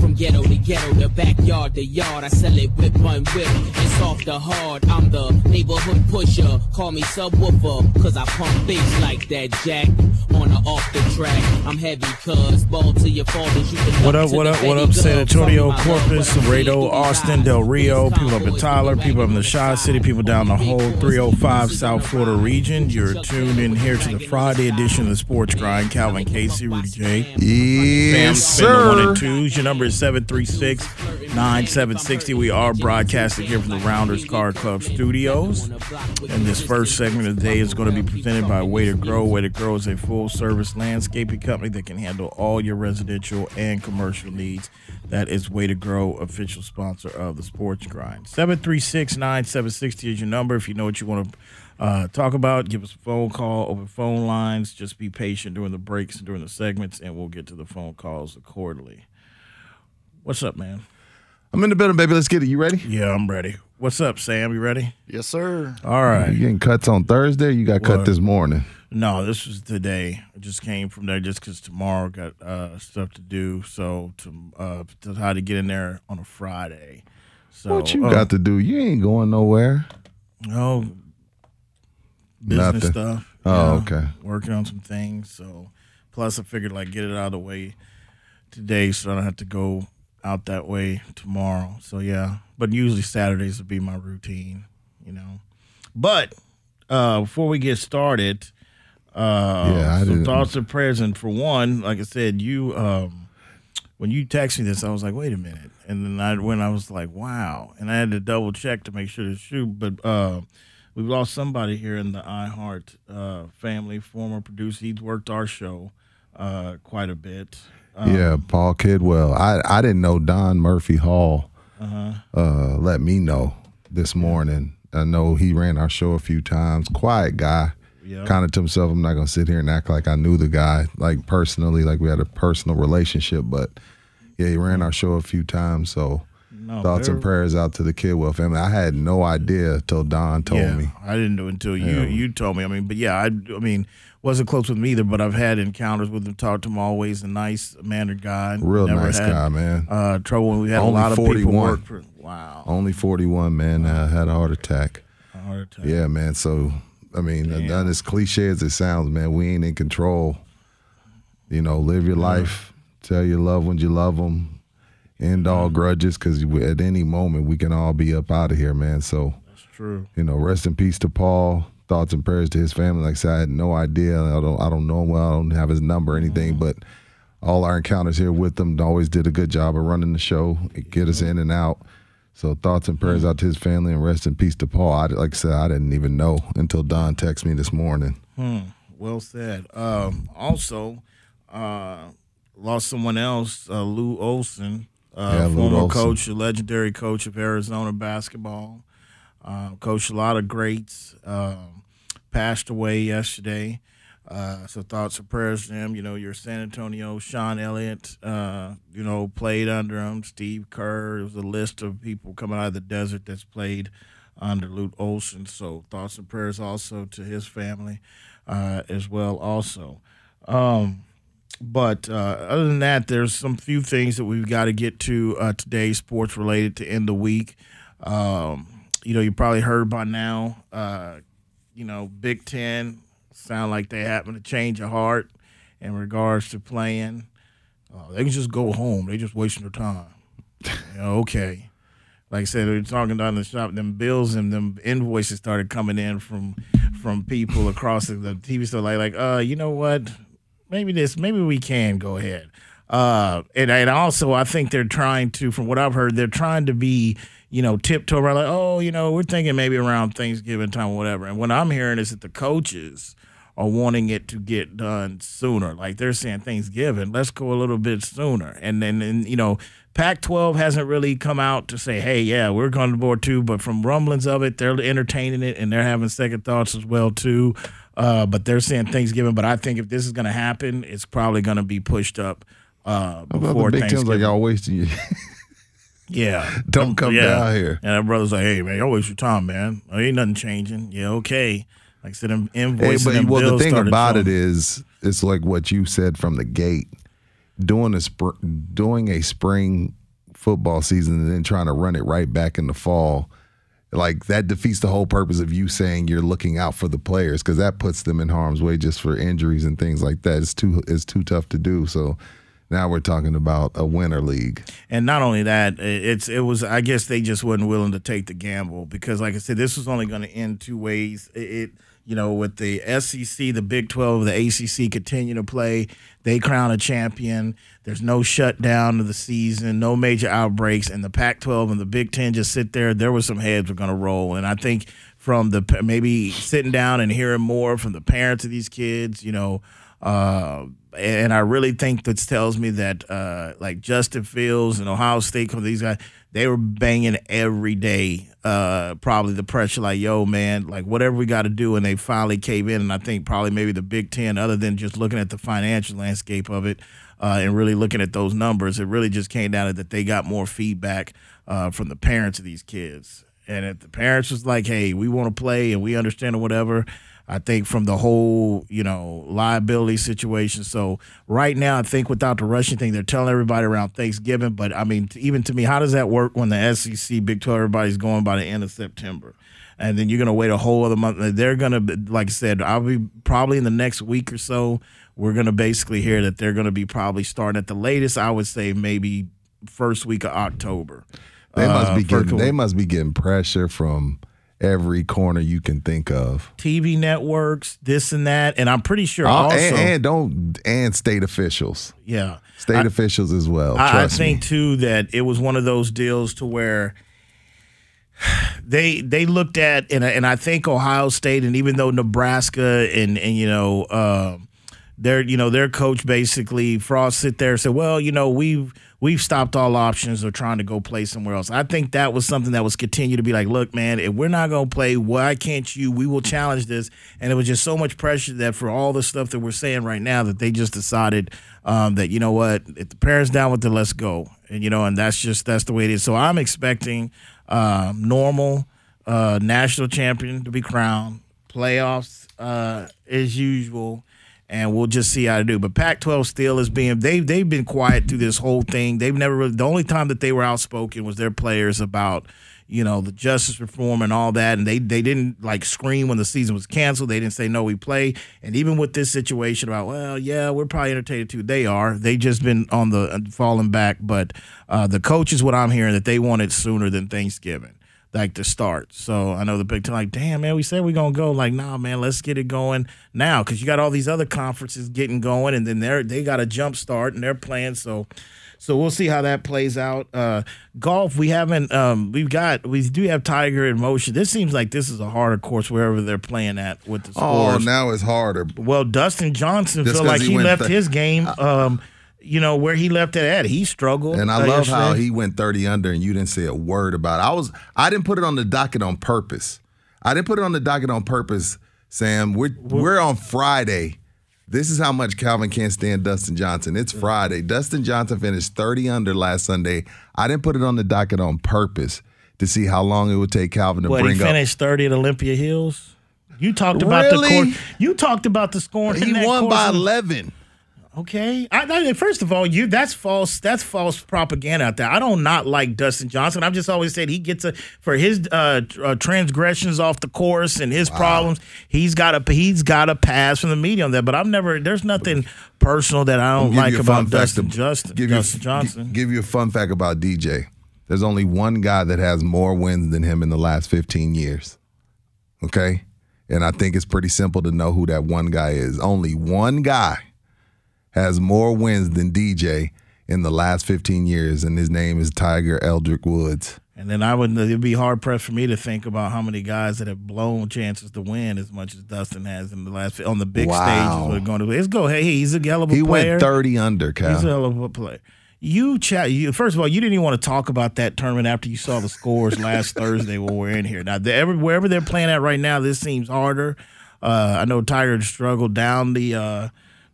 From ghetto to ghetto, the backyard to yard, I sell it whip on whip. It's off the hard. I'm the neighborhood pusher. Call me subwoofer, cause I pump bass like that jack. On or off the track, I'm heavy cuz ball to your fathers. You What up, what up, what up, San Antonio, Fuck my love, Corpus, but Laredo, Austin, Del. Rio, people up in Tyler, people up in the rapping Chi City, people down the whole 305 South Florida region. You're tuned in here to the Friday edition of the Sports Grind. Calvin Casey, Rudy J. Yes, Spin the one and twos. Your number is 736 9760. We are broadcasting here from the Rounders Car Club studios. And this first segment of the day is going to be presented by Way to Grow. Way to Grow is a full service landscaping company that can handle all your residential and commercial needs. That is Way to Grow, official sponsor of the Sports Grind. 736 9760 is your number. If you know what you want to uh, talk about, give us a phone call, open phone lines. Just be patient during the breaks and during the segments, and we'll get to the phone calls accordingly. What's up, man? I'm in the building, baby. Let's get it. You ready? Yeah, I'm ready. What's up, Sam? You ready? Yes, sir. All right. You getting cuts on Thursday? Or you got cut What? this morning. No, this was today. I just came from there just because tomorrow got uh, stuff to do. So to uh, to try to get in there on a Friday. So what you uh, got to do? You ain't going nowhere. No business Nothing. stuff. Oh, okay. Working on some things. So plus, I figured like get it out of the way today, so I don't have to go out that way tomorrow. So yeah, but usually Saturdays would be my routine. You know, but uh, before we get started. Uh, Yeah, I some thoughts and prayers, and for one, like I said, you um, when you texted me this, I was like, wait a minute, and then I when I was like, wow, and I had to double check to make sure it's true. But uh, we've lost somebody here in the iHeart uh, family, former producer. He's worked our show uh, quite a bit. Um, yeah, Paul Kidwell. I I didn't know Don Murphy Hall. Uh-huh. Uh, let me know this morning. I know he ran our show a few times. Quiet guy. Yeah. Kind of to himself. I'm not gonna sit here and act like I knew the guy, like personally, like we had a personal relationship. But yeah, he ran our show a few times. So No, thoughts and prayers out to the Kidwell family. I had no idea till Don told yeah, me. I didn't know until you Yeah. you told me. I mean, but yeah, I I mean, wasn't close with him either, but I've had encounters with him. Talked to him always, a nice mannered guy. Real Never nice had, guy, man. Uh, trouble. We had Only a lot of people work for. Wow, Only 41, man, uh, had a heart attack. heart attack. Yeah, man. So, I mean, Damn. as cliche as it sounds, man, we ain't in control. You know, live your life. Tell your loved ones you love them. End all grudges because at any moment we can all be up out of here, man. So, That's true. you know, rest in peace to Paul. Thoughts and prayers to his family. Like I said, I had no idea. I don't. I don't know him well. I don't have his number or anything. But all our encounters here with him always did a good job of running the show, get us in and out. So thoughts and prayers out to his family and rest in peace to Paul. I, like I said, I didn't even know until Don texted me this morning. Hmm. Well said. Um, also, uh, lost someone else, uh, Lute Olson, uh, Yeah, Lute former Olson. coach, a legendary coach of Arizona basketball. Uh, coached a lot of greats. Um, passed away yesterday. Uh, so thoughts and prayers to him. You know, your San Antonio, Sean Elliott, uh, you know, played under him. Steve Kerr. Was a list of people coming out of the desert that's played under Lute Olson. So thoughts and prayers also to his family uh, as well. Also, um, but uh, other than that, there's some few things that we've got to get to uh, today, sports related to end the week. Um, you know, you probably heard by now. You know, Big Ten sound like they happen to change of heart in regards to playing. Uh, they can just go home. They just wasting their time. You know, okay. Like I said, we are talking down the shop. Them bills and them invoices started coming in from from people across the, the TV store. Like, like, uh, you know what? maybe this, maybe we can go ahead. Uh, and and also I think they're trying to, from what I've heard, they're trying to be, you know, tiptoe around like, oh, you know, we're thinking maybe around Thanksgiving time or whatever. And what I'm hearing is that the coaches are wanting it to get done sooner. Like they're saying Thanksgiving, let's go a little bit sooner. And then, and, you know, Pac-12 hasn't really come out to say, hey, yeah, we're going to board too. But from rumblings of it, they're entertaining it and they're having second thoughts as well too. Uh, but they're saying Thanksgiving. But I think if this is going to happen, it's probably going to be pushed up uh, before about the Big Ten's Thanksgiving. like y'all wasting you. yeah, Don't come down here. And that brother's like, hey man, y'all waste your time, man. There ain't nothing changing. Yeah, okay. Like I said, them Hey, invoices. but them well, the thing about showing. it is, it's like what you said from the gate. Doing a spr- doing a spring football season and then trying to run it right back in the fall, like that defeats the whole purpose of you saying you're looking out for the players because that puts them in harm's way just for injuries and things like that. It's too it's too tough to do. So now we're talking about a winter league. And not only that, it's it was. I guess they just wasn't willing to take the gamble because, like I said, this was only going to end two ways. It, it, you know, with the SEC, the Big Twelve, the ACC continue to play, they crown a champion. There's no shutdown of the season, no major outbreaks, and the Pac-12 and the Big Ten just sit there. There was some heads were going to roll, and I think from the maybe sitting down and hearing more from the parents of these kids, you know. Uh, and I really think this tells me that uh, like Justin Fields and Ohio State, these guys, they were banging every day. Uh, probably the pressure, like, yo, man, like whatever we got to do, and they finally cave in. And I think probably maybe the Big Ten, other than just looking at the financial landscape of it uh, and really looking at those numbers, it really just came down to that they got more feedback uh, from the parents of these kids. And if the parents was like, hey, we want to play and we understand or whatever, I think from the whole, you know, liability situation. So right now, I think without the Russian thing, they're telling everybody around Thanksgiving. But I mean, even to me, how does that work when the SEC, Big 12, everybody's going by the end of September? And then you're going to wait a whole other month. They're going to, like I said, I'll be probably in the next week or so, we're going to basically hear that they're going to be probably starting at the latest, I would say maybe first week of October. They must Uh, be getting they must be getting pressure from every corner you can think of. TV networks, this and that. And I'm pretty sure Uh, also, and, and don't and state officials, yeah. state officials as well. I, I think me. too that it was one of those deals to where they they looked at and I- and I think Ohio State and even though Nebraska and and you know um their you know their coach basically Frost sit there and said, well, you know we've we've stopped all options of trying to go play somewhere else. I think that was something that was continue to be like, look, man, if we're not gonna play, why can't you? We will challenge this. And it was just so much pressure that for all the stuff that we're saying right now, that they just decided um, that you know what, if the parents down with it, let's go. And you know, and that's just that's the way it is. So I'm expecting um, normal uh, national champion to be crowned, playoffs uh, as usual and we'll just see how to do. But Pac-12 still is being they they've been quiet through this whole thing. They've never really the only time that they were outspoken was their players about you know the justice reform and all that, and they they didn't like scream when the season was canceled. They didn't say no, we play. And even with this situation about well, yeah, we're probably entertained too. They are. They just been on the falling back. But uh, the coach is what I'm hearing that they want it sooner than Thanksgiving like to start. So I know the Big Ten, like, damn man, we said we're gonna go. Like, nah, man, let's get it going now because you got all these other conferences getting going, and then they're they got a jump start and they're playing. So, so we'll see how that plays out. Uh, golf, we haven't. Um, we've got we do have Tiger in motion. This seems like this is a harder course wherever they're playing at with the scores. Oh, now it's harder. Well, Dustin Johnson Just feel like he he, left th- his game. Um, you know where he left it at. He struggled, And I uh, love how he went 30 under and you didn't say a word about it. I was I didn't put it on the docket on purpose. I didn't put it on the docket on purpose, Sam. We're we're on Friday. This is how much Calvin can't stand Dustin Johnson. It's Friday. Dustin Johnson finished 30 under last Sunday. I didn't put it on the docket on purpose to see how long it would take Calvin to What bring he up. finished thirty at Olympia Hills. You talked about the course. You talked about the scoring. He won by of- 11. Okay, I, I, first of all, you that's false. That's false propaganda out there. I don't not like Dustin Johnson. I've just always said he gets a for his uh, uh, transgressions off the course and his problems. He's got a he's got a pass from the media on that. But I've never. There's nothing personal that I don't like you a fun about Dustin ab- Justin. give you Johnson. give you a fun fact about DJ. There's only one guy that has more wins than him in the last 15 years. Okay? And I think it's pretty simple to know who that one guy is. Only one guy has more wins than DJ in the last 15 years, and his name is Tiger Eldrick Woods. And then I would it'd be hard pressed for me to think about how many guys that have blown chances to win as much as Dustin has in the last on the big Wow. stages. We're going to let's go. Hey, he's a hell of a He player. went 30 under, He's a hell of a player. You chat. You, first of all, you didn't even want to talk about that tournament after you saw the scores last Thursday when we are in here. Now, every, wherever they're playing at right now, this seems harder. Uh, I know Tiger struggled down the uh,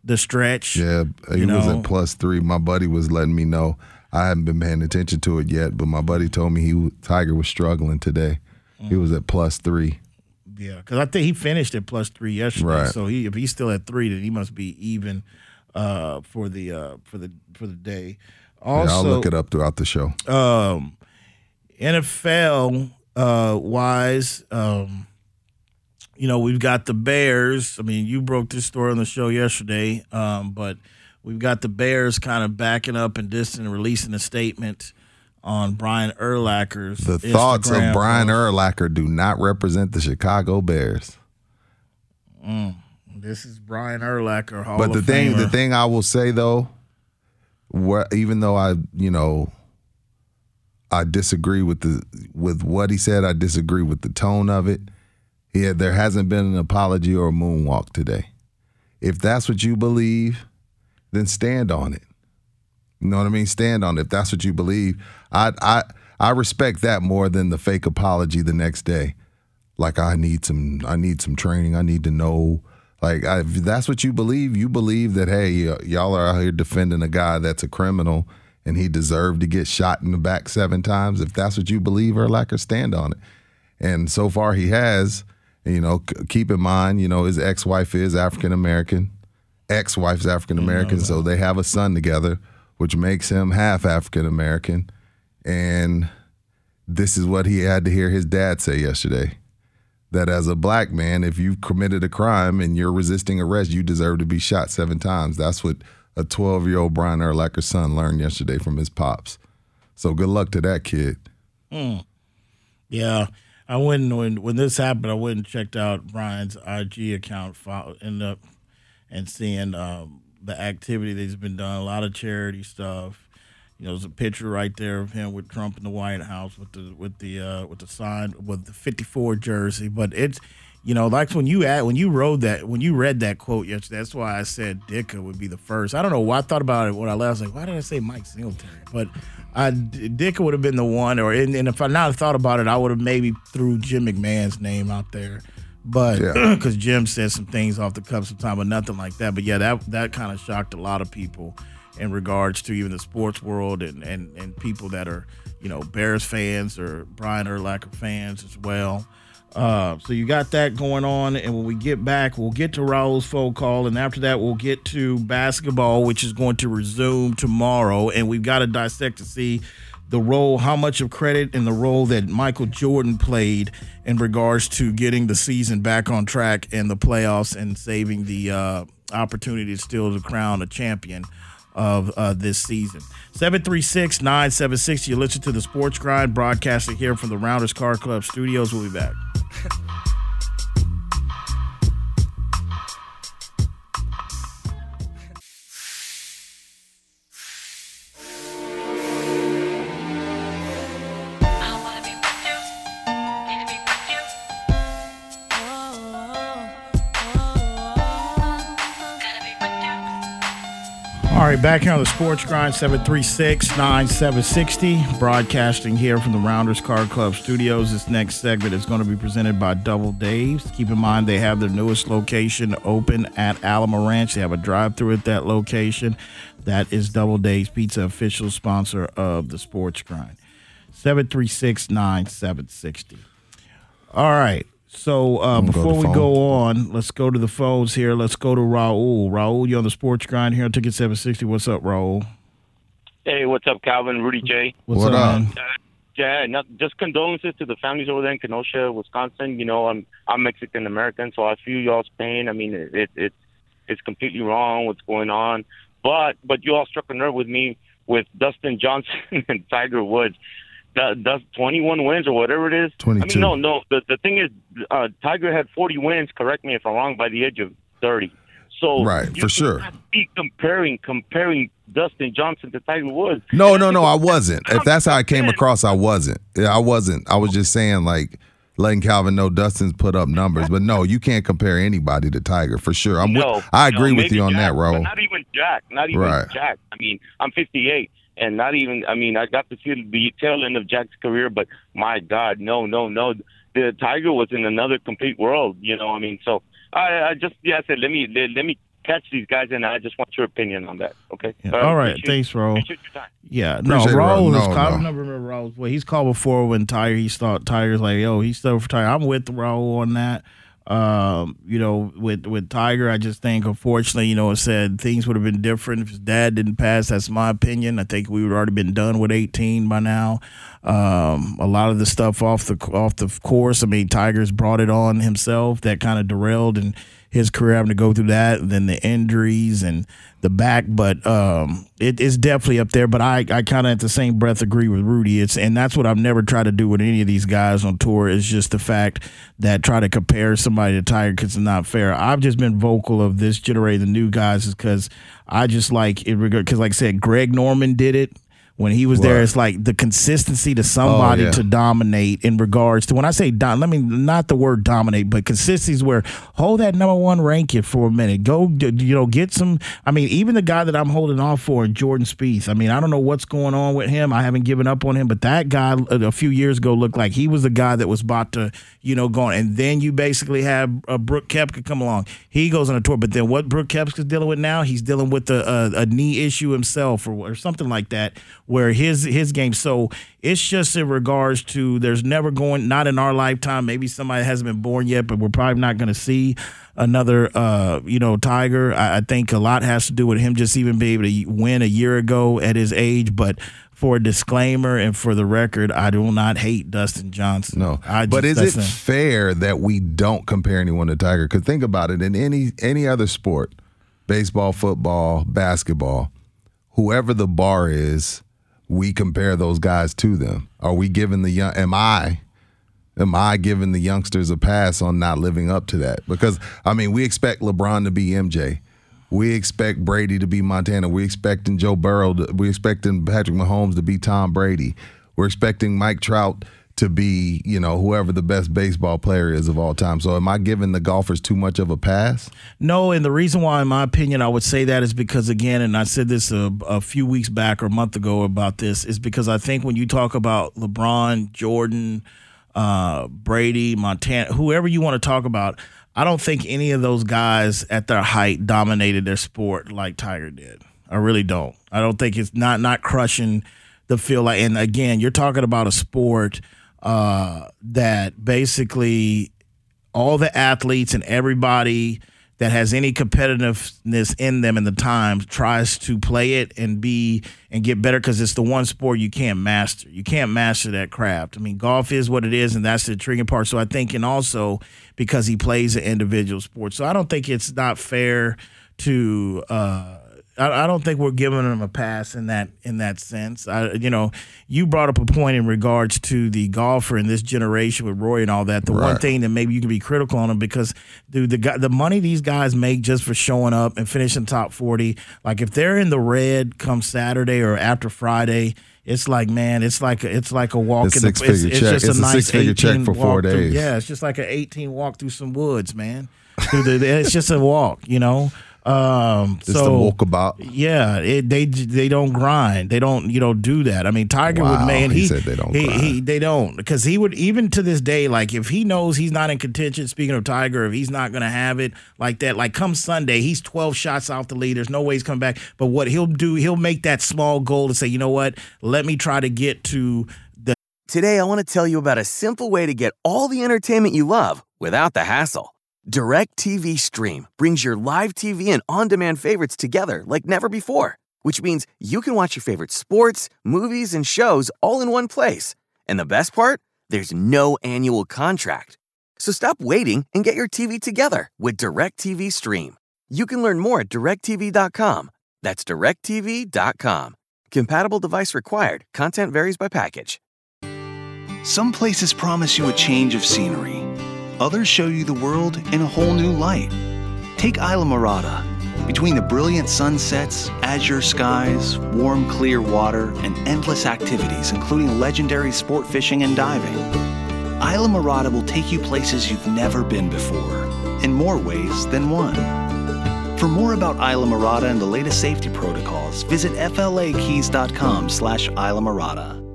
the stretch. Yeah, he was know. at plus three. My buddy was letting me know. I haven't been paying attention to it yet, but my buddy told me he Tiger was struggling today. He was at plus three. Yeah, because I think he finished at plus three yesterday. Right. So he if he's still at three, then he must be even uh, for the uh, for the for the day. Yeah, Also, I'll look it up throughout the show. um, NFL uh, wise, um, you know, we've got the Bears. I mean, you broke this story on the show yesterday, um, but we've got the Bears kind of backing up and distant releasing a statement on Brian Urlacher's. The thoughts of Brian. Urlacher do not represent the Chicago Bears. This is Brian Urlacher, Hall But the thing, the thing I will say though, what even though I, you know, I disagree with the with what he said, I disagree with the tone of it. Had, there hasn't been an apology or a moonwalk today. If that's what you believe, then stand on it. You know what I mean? Stand on it. If that's what you believe, I I I respect that more than the fake apology the next day. Like I need some I need some training. I need to know. Like I, if that's what you believe, you believe that hey, y'all are out here defending a guy that's a criminal and he deserved to get shot in the back seven times. If that's what you believe, or Urlacher, stand on it. And so far he has. You know, c- keep in mind, you know, his ex-wife is African American. Ex-wife is African American, so they have a son together, which makes him half African American. And this is what he had to hear his dad say yesterday that as a black man, if you've committed a crime and you're resisting arrest, you deserve to be shot seven times. That's what a 12 year old Brian Urlacher's son learned yesterday from his pops. So good luck to that kid. Yeah, I went when when this happened. I went and checked out Brian's IG account. Ended up and seeing um, the activity that's been done. A lot of charity stuff. You know, there's a picture right there of him with Trump in the White House with the with the uh, with the sign with the 54 jersey. But it's you know, like when you at when you wrote that when you read that quote yesterday. That's why I said Ditka would be the first. I don't know why I thought about it when I left. I was like, why did I say Mike Singletary? But I Ditka would have been the one, or and, and if I not thought about it, I would have maybe threw Jim McMahon's name out there. But Yeah. because Jim said some things off the cuff sometime, but nothing like that. But yeah, that that kind of shocked a lot of people in regards to even the sports world and, and, and people that are, you know, Bears fans or Brian Urlacher fans as well. Uh, so you got that going on, and when we get back, we'll get to Raul's phone call, and after that, we'll get to basketball, which is going to resume tomorrow, and we've got to dissect to see the role, how much of credit in the role that Michael Jordan played in regards to getting the season back on track and the playoffs and saving the uh, opportunity to still to crown a champion of uh, this season. 736 9760. You listen to the Sports Grind broadcasting here from the Rounders Car Club studios. We'll be back. right, back here on the Sports Grind 736 9760, broadcasting here from the Rounders Car Club studios. This next segment is going to be presented by Double Dave's. Keep in mind, they have their newest location open at Alamo Ranch. They have a drive through at that location. That is Double Dave's Pizza, official sponsor of the Sports Grind. 736 9760. All right. So uh, Wanna go before we phone? go on, let's go to the phones here. Let's go to Raul. Raul, you're on the sports grind here on Ticket 760. What's up, Raul? Hey, what's up, Calvin? Rudy J. What's What up? man? Yeah, not, just condolences to the families over there in Kenosha, Wisconsin. You know, I'm I'm Mexican American, so I feel y'all's pain. I mean, it, it it's it's completely wrong what's going on. But but you all struck a nerve with me with Dustin Johnson and Tiger Woods. That does 21 wins or whatever it is. I 22. mean, no, no. The the thing is, uh, Tiger had 40 wins. Correct me if I'm wrong. By the age of 30. So Right, for sure. Be comparing comparing Dustin Johnson to Tiger Woods. No, no, no, I wasn't. If that's how I came across, I wasn't. Yeah, I wasn't. I was just saying like letting Calvin know Dustin's put up numbers, but no, you can't compare anybody to Tiger for sure. I'm No, with, I no, agree with you on Jack, that, Ro. Not even Jack. Not even Right. Jack. I mean, I'm 58, and not even. I mean, I got to see the tail end of Jack's career, but my God, no, no, no. The Tiger was in another complete world. You know, I mean, so I, I just yeah, I said let me let, let me catch these guys, and I just want your opinion on that. Okay. Yeah. All right, appreciate- thanks, Ro. appreciate your time. Yeah, no, Appreciate it, Ro. Raul No, is called. I no. never remember Raul. Well, he's called before when Tiger. He thought Tiger's like, yo, he's still for Tiger. I'm with Raul on that. Um, you know, with with Tiger, I just think unfortunately, you know, it said things would have been different if his dad didn't pass. That's my opinion. I think we would already been done with 18 by now. Um, a lot of the stuff off the off the course. I mean, Tiger's brought it on himself. That kind of derailed and his career having to go through that, then the injuries and the back. But um, it, it's definitely up there. But I, I kind of at the same breath agree with Rudy. It's and that's what I've never tried to do with any of these guys on tour. Is just the fact that try to compare somebody to Tiger because it's not fair. I've just been vocal of this generation, the new guys, is because I just like it. Because like I said, Greg Norman did it. When he was there, it's like the consistency to somebody yeah. to dominate in regards to when I say dom, let me not the word dominate, but consistency is where hold that number one ranking for a minute. Go, you know, get some. I mean, even the guy that I'm holding off for, Jordan Spieth. I mean, I don't know what's going on with him. I haven't given up on him, but that guy uh, a few years ago looked like he was the guy that was about to, you know, go on. And then you basically have uh, Brooks Koepka come along. He goes on a tour, but then what Brooks Koepka's dealing with now? He's dealing with a, a, a knee issue himself, or, or something like that, where his his game. So it's just in regards to there's never going, not in our lifetime. Maybe somebody hasn't been born yet, but we're probably not going to see another, uh, you know, Tiger. I, I think a lot has to do with him just even being able to win a year ago at his age, but. For a disclaimer and for the record, I do not hate Dustin Johnson. No, I but is it a- fair that we don't compare anyone to Tiger? Because think about it. In any any other sport, baseball, football, basketball, whoever the bar is, we compare those guys to them. Are we giving the young? Am I? Am I giving the youngsters a pass on not living up to that? Because I mean, we expect LeBron to be MJ. We expect Brady to be Montana. We expecting Joe Burrow. To, we expecting Patrick Mahomes to be Tom Brady. We're expecting Mike Trout to be, you know, whoever the best baseball player is of all time. So, am I giving the golfers too much of a pass? No, and the reason why, in my opinion, I would say that is because, again, and I said this a, a few weeks back or a month ago about this, is because I think when you talk about LeBron, Jordan, uh, Brady, Montana, whoever you want to talk about, I don't think any of those guys at their height dominated their sport like Tiger did. I really don't. I don't think it's not not crushing the field. Like, and again, you're talking about a sport uh, that basically all the athletes and everybody that has any competitiveness in them in the time tries to play it and be and get better because it's the one sport you can't master. You can't master that craft. I mean, golf is what it is, and that's the intriguing part. So I think, and also because he plays an individual sport, so I don't think it's not fair to. Uh, I, I don't think we're giving them a pass in that in that sense. I, you know, you brought up a point in regards to the golfer in this generation with Roy and all that. The one thing that maybe you can be critical on him because dude, the guy, the money these guys make just for showing up and finishing top forty. Like if they're in the red come Saturday or after Friday. It's like man, it's like a, it's like a walk It's in the it's, it's check. just It's a a nice six-figure check 18 for four walk through- days. Yeah, it's just like an eighteen walk through some woods, man. Through the, it's just a walk, you know. Um, Just so a walkabout. yeah, it, they they don't grind. They don't you know do that. I mean, Tiger Wow, would man he he, said they don't he, grind. he- they don't because he would even to this day like if he knows he's not in contention. Speaking of Tiger, if he's not going to have it like that, like come Sunday, he's twelve shots off the lead. There's no way he's coming back. But what he'll do, he'll make that small goal to say, you know what, let me try to get to the Today, I want to tell you about a simple way to get all the entertainment you love without the hassle. DirecTV Stream brings your live TV and on demand favorites together like never before, which means you can watch your favorite sports, movies, and shows all in one place. And the best part? There's no annual contract. So stop waiting and get your TV together with DirecTV Stream. You can learn more at directv.com. That's directv.com. Compatible device required. Content varies by package. Some places promise you a change of scenery, others show you the world in a whole new light. Take Islamorada. Between the brilliant sunsets, azure skies, warm, clear water, and endless activities, including legendary sport fishing and diving, Islamorada will take you places you've never been before, in more ways than one. For more about Islamorada and the latest safety protocols, visit flakeys.com slash Isla.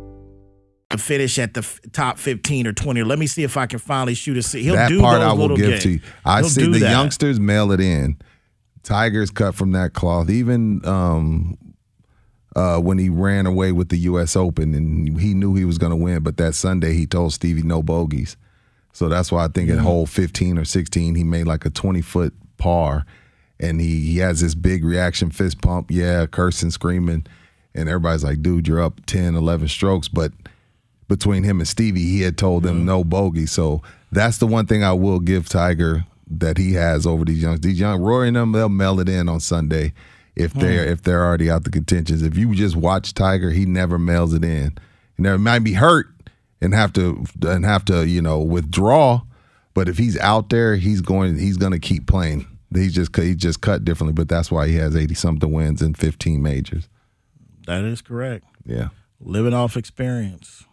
Finish at the f- top 15 or 20. Let me see if I can finally shoot a. He'll that do part those I will give games. to you. I He'll see the that. youngsters mail it in. Tigers cut from that cloth. Even um, uh, when he ran away with the U.S. Open and he knew he was going to win, but that Sunday he told Stevie no bogeys. So that's why I think at hole 15 or 16 he made like a 20 foot par, and he, he has this big reaction fist pump, yeah, cursing, screaming, and everybody's like, dude, you're up 10, 11 strokes, but between him and Stevie, he had told them mm-hmm. no bogey. So that's the one thing I will give Tiger that he has over these young these young Rory and them they'll mail it in on Sunday if hmm. they're if they're already out the contentions. If you just watch Tiger, he never mails it in. You know, he might be hurt and have to and have to you know withdraw, but if he's out there, he's going he's going to keep playing. He's just he just cut differently, but that's why he has eighty something wins in fifteen majors. That is correct. Yeah. Living off experience.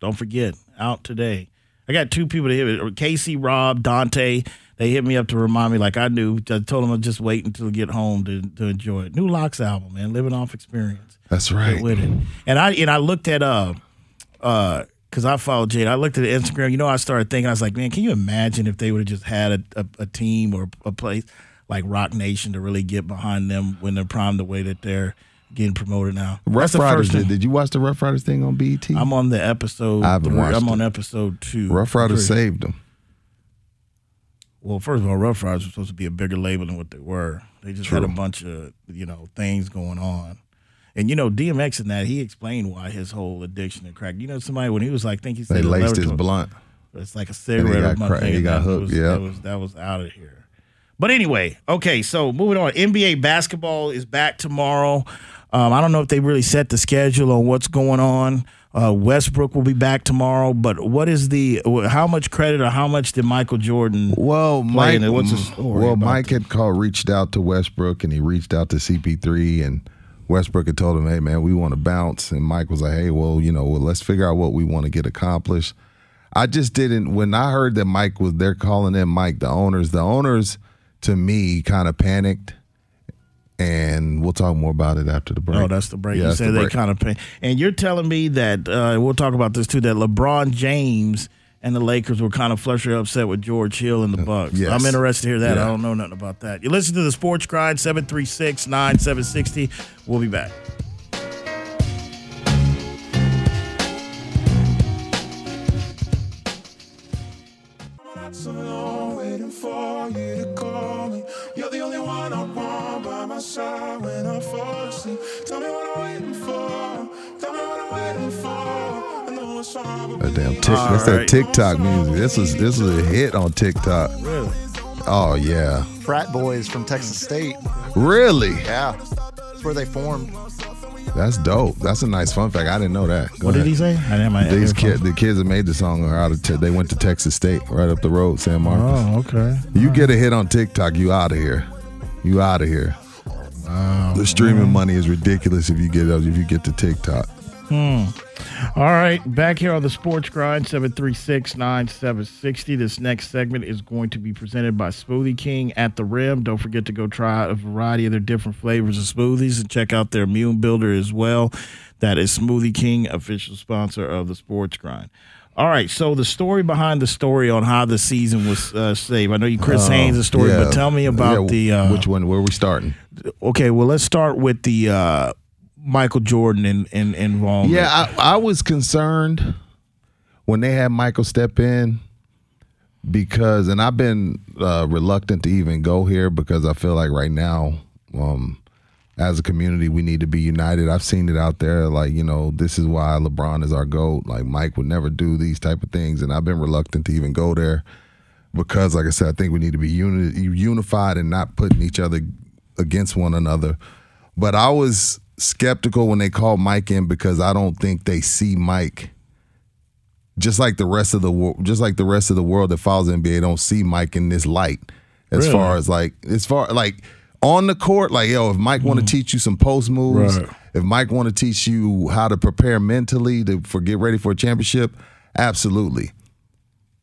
Don't forget, out today. I got two people to hit me. Casey, Rob, Dante. They hit me up to remind me, like I knew. I told them I'd just wait until I get home to, to enjoy it. New LOX album, man. Living off experience. That's Get right. with it. And I and I looked at uh uh because I followed Jade. I looked at the Instagram. You know, I started thinking. I was like, man, can you imagine if they would have just had a, a, a team or a place like Roc Nation to really get behind them when they're primed the way that they're getting promoted now. Rough the Riders did. Did you watch the Ruff Ryders thing on BET? I'm on the episode. I haven't three. watched I'm on episode two. Ruff Ryders three. saved them. Well, first of all, Ruff Ryders were supposed to be a bigger label than what they were. They just had a bunch of you know things going on. And you know DMX in that he explained why his whole addiction to crack. You know somebody when he was like, think he said They laced his blunt. It's like a cigarette. got or my cra- he got hooked, yeah. that was that was out of here. But anyway, okay. So moving on. NBA basketball is back tomorrow. Um, I don't know if they really set the schedule on what's going on. Uh, Westbrook will be back tomorrow. But what is the? How much credit or how much did Michael Jordan? Well, Mike. What's the story well, Mike that? had called, reached out to Westbrook, and he reached out to CP3, and Westbrook had told him, "Hey, man, we want to bounce." And Mike was like, "Hey, well, you know, well, let's figure out what we want to get accomplished." I just didn't. When I heard that Mike was, they're calling in Mike the owners. The owners, to me, kind of panicked. And we'll talk more about it after the break. Oh, that's the break. Yeah, you said the they kind of pay. And you're telling me that uh, we'll talk about this too. That LeBron James and the Lakers were kind of flusher upset with George Hill and the Bucks. Uh, yes. I'm interested to hear that. Yeah. I don't know nothing about that. You listen to the Sports Grind 736-9760. We'll be back. By when I fall asleep. Tell me what I'm waiting for. Tell me what I'm waiting for. I know it's hard, but That damn tick. That's All that. TikTok music. This is this is a hit on TikTok. Really? Oh yeah. Frat boys from Texas State. Really? Yeah. That's where they formed. That's dope. That's a nice fun fact. I didn't know that. Go What did he say? I didn't have my These earphones. kids, the kids that made the song are out of. Te- they went to Texas State, right up the road, San Marcos. Oh, okay. You get a hit on TikTok, you out of here. You out of here. Oh, the streaming money is ridiculous if you get if you get to TikTok. Hmm. All right, back here on the Sports Grind, 736-9760. This next segment is going to be presented by Smoothie King at the Rim. Don't forget to go try out a variety of their different flavors of smoothies and check out their Immune Builder as well. That is Smoothie King, official sponsor of the Sports Grind. All right, so the story behind the story on how the season was uh, saved. I know you, Chris Haynes, the story, Yeah. but tell me about Yeah, the. Uh, which one? Where are we starting? Okay, well, let's start with the uh, Michael Jordan in, in, involvement. Yeah, I, I was concerned when they had Michael step in because, and I've been uh, reluctant to even go here because I feel like right now, um, as a community, we need to be united. I've seen it out there, like you know, this is why LeBron is our goat. Like Mike would never do these type of things, and I've been reluctant to even go there because, like I said, I think we need to be uni- unified and not putting each other against one another. But I was skeptical when they called Mike in because I don't think they see Mike just like the rest of the world, just like the rest of the world that follows NBA, don't see Mike in this light. as Really? far as like as far like on the court. Like yo, if Mike want to teach you some post moves, Mm. Right. if Mike want to teach you how to prepare mentally to for get ready for a championship, absolutely.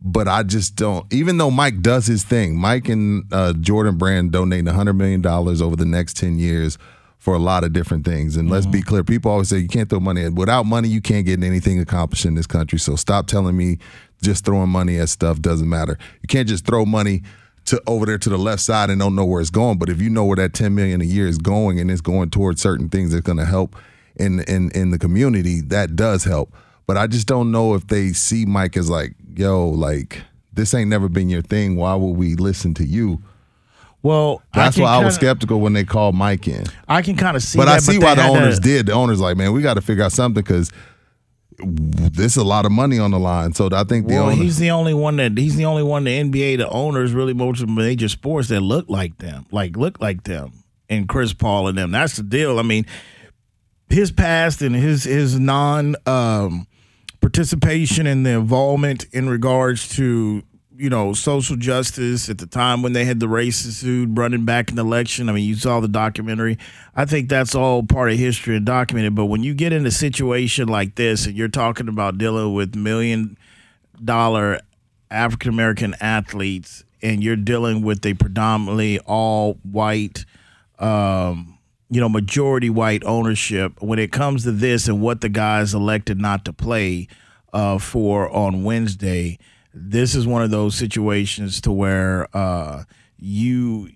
But I just don't. Even though Mike does his thing, Mike and uh, Jordan Brand donating hundred million dollars over the next ten years for a lot of different things. And let's be clear, people always say you can't throw money. in. Without money, you can't get anything accomplished in this country. So stop telling me just throwing money at stuff doesn't matter. You can't just throw money to over there to the left side and don't know where it's going. But if you know where that ten million a year is going and it's going towards certain things that's going to help in in in the community, that does help. But I just don't know if they see Mike as like, yo, like this ain't never been your thing. Why would we listen to you? Well, That's I why can I was skeptical when they called Mike in. I can kind of see, but that, I see they why the owners did. The owners like, man, we got to figure out something because this is a lot of money on the line. So I think the Well, owners. he's the only one that he's the only one the NBA, the owners, really most of the major sports that look like them, like look like them, and Chris Paul and them. That's the deal. I mean, his past and his his non um, participation and the involvement in regards to you know social justice at the time when they had the racist dude running back in the election. I mean, you saw the documentary. I think that's all part of history and documented. But when you get in a situation like this and you're talking about dealing with million dollar African American athletes and you're dealing with a predominantly all white um, you know, majority white ownership. When it comes to this and what the guys elected not to play uh, for on Wednesday, this is one of those situations to where uh, you.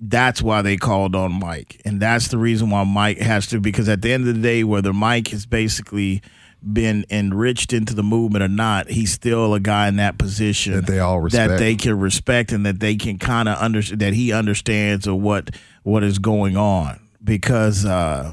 That's why they called on Mike, and that's the reason why Mike has to. Because at the end of the day, whether Mike has basically been enriched into the movement or not, he's still a guy in that position That they all respect. that they can respect and that they can kind of understand that he understands of what what is going on because uh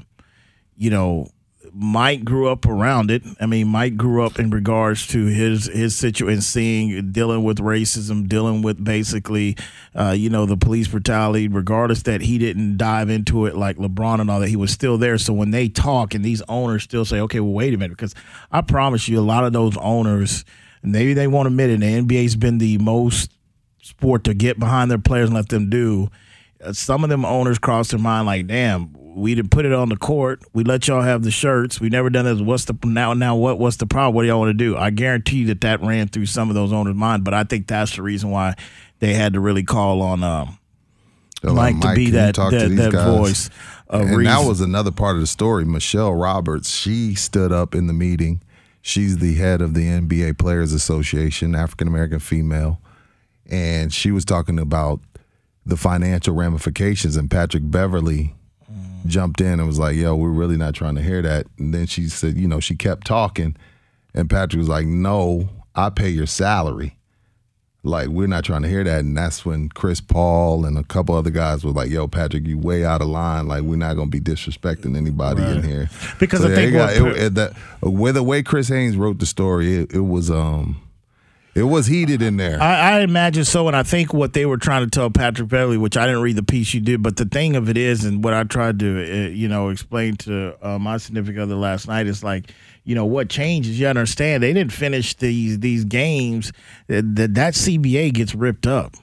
you know Mike grew up around it. I mean, Mike grew up in regards to his his situation, seeing, dealing with racism, dealing with basically, uh, you know, the police brutality. Regardless that he didn't dive into it like LeBron and all that, he was still there. So when they talk and these owners still say, "Okay, well, wait a minute," because I promise you, a lot of those owners, maybe they won't admit it. And the NBA's been the most sport to get behind their players and let them do. Uh, some of them owners cross their mind like, damn, we didn't put it on the court. We let y'all have the shirts. We never done this. What's the now? Now what? What's the problem? What do y'all want to do? I guarantee that that ran through some of those owners' mind. But I think that's the reason why they had to really call on um, like, Mike to be that that, that voice of and reason. that was another part of the story. Michelle Roberts, she stood up in the meeting. She's the head of the NBA Players Association, African American female, and she was talking about the financial ramifications. And Patrick Beverley jumped in and was like, "Yo, we're really not trying to hear that." And then she said, you know, she kept talking, and Patrick was like, "No, I pay your salary." Like we're not trying to hear that, and that's when Chris Paul and a couple other guys were like, "Yo, Patrick, you way out of line. Like we're not gonna be disrespecting anybody in here." Because I yeah, think got- it- it- that with the way Chris Haynes wrote the story, it, it was um, it was heated in there. I, I imagine so, and I think what they were trying to tell Patrick Beverley, which I didn't read the piece you did, but the thing of it is, and what I tried to, uh, you know, explain to uh, my significant other last night is like, you know, what changes? You understand? They didn't finish these these games. That that that CBA gets ripped up.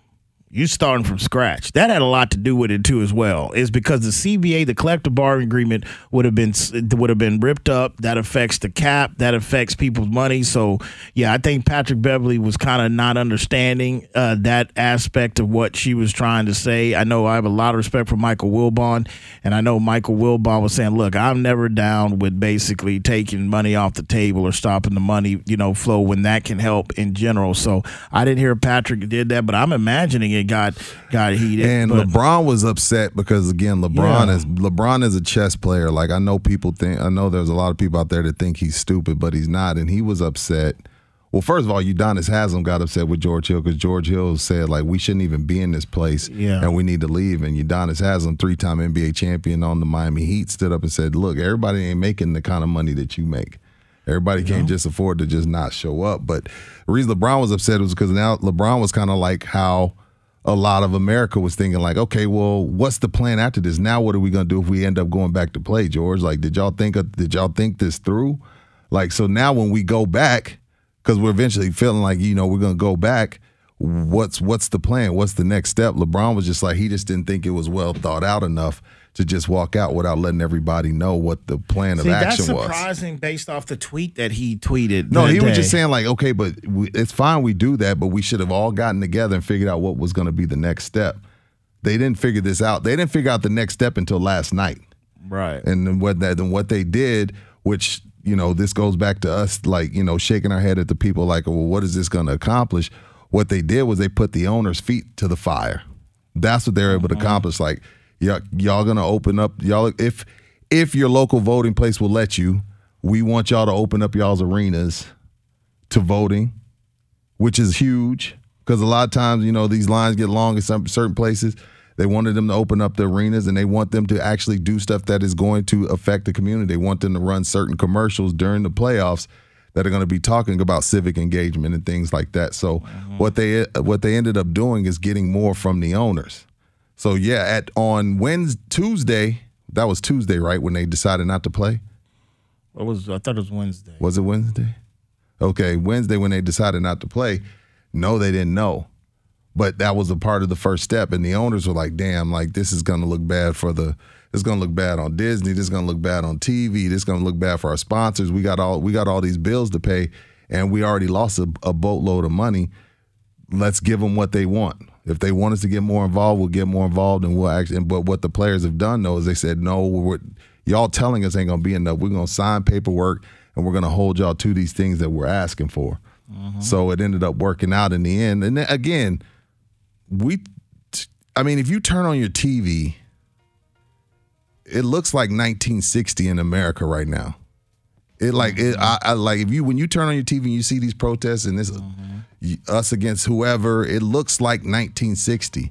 You're starting from scratch. That had a lot to do with it too, as well. Is because the CBA, the collective bargaining agreement, would have been would have been ripped up. That affects the cap. That affects people's money. So yeah, I think Patrick Beverley was kind of not understanding uh, that aspect of what she was trying to say. I know I have a lot of respect for Michael Wilbon, and I know Michael Wilbon was saying, "Look, I'm never down with basically taking money off the table or stopping the money, you know, flow when that can help in general." So I didn't hear Patrick did that, but I'm imagining it got got heated. And but- LeBron was upset because again, LeBron Yeah. is LeBron is a chess player. Like I know people think I know there's a lot of people out there that think he's stupid, but he's not. And he was upset. Well, first of all, Udonis Haslem got upset with George Hill because George Hill said like we shouldn't even be in this place Yeah. and we need to leave. And Udonis Haslem, three time NBA champion on the Miami Heat, stood up and said, "Look, everybody ain't making the kind of money that you make." Everybody can't just afford to just not show up. But the reason LeBron was upset was because now LeBron was kind of like how a lot of America was thinking, like, okay, well, what's the plan after this? Now, what are we gonna do if we end up going back to play, George? Like, did y'all think of, did y'all think this through? Like, so now when we go back, because we're eventually feeling like you know we're gonna go back. what's what's the plan? What's the next step? LeBron was just like he just didn't think it was well thought out enough to just walk out without letting everybody know what the plan of See, that's action was. surprising based off the tweet that he tweeted. No, he was just saying like, okay, but we, it's fine we do that, but we should have all gotten together and figured out what was going to be the next step. They didn't figure this out. They didn't figure out the next step until last night. Right. And then what that then what they did, which you know, this goes back to us like you know shaking our head at the people like, well, what is this going to accomplish? What they did was they put the owner's feet to the fire. That's what they were able to mm-hmm. accomplish. Like, y'all, y'all gonna open up y'all if if your local voting place will let you, we want y'all to open up y'all's arenas to voting, which is huge because a lot of times you know these lines get long in some certain places. They wanted them to open up the arenas and they want them to actually do stuff that is going to affect the community. They want them to run certain commercials during the playoffs that are going to be talking about civic engagement and things like that. So what they what they ended up doing is getting more from the owners. So yeah, at on Wednesday, Tuesday, that was Tuesday, right when they decided not to play. What was I thought it was Wednesday. Was it Wednesday? Okay, Wednesday when they decided not to play. No, they didn't know. But that was a part of the first step. And the owners were like, damn, like this is gonna look bad for the it's gonna look bad on Disney, this is gonna look bad on TV, this is gonna look bad for our sponsors. We got all we got all these bills to pay, and we already lost a, a boatload of money. Let's give them what they want. If they want us to get more involved, we'll get more involved, and we'll actually. But what the players have done though is they said, no, we're, y'all telling us ain't gonna be enough. We're gonna sign paperwork, and we're gonna hold y'all to these things that we're asking for. Mm-hmm. So it ended up working out in the end. And then, again, we, I mean, if you turn on your TV, it looks like 1960 in America right now. It like it, mm-hmm. I, I like if you when you turn on your TV and you see these protests and this y- us against whoever, it looks like 1960.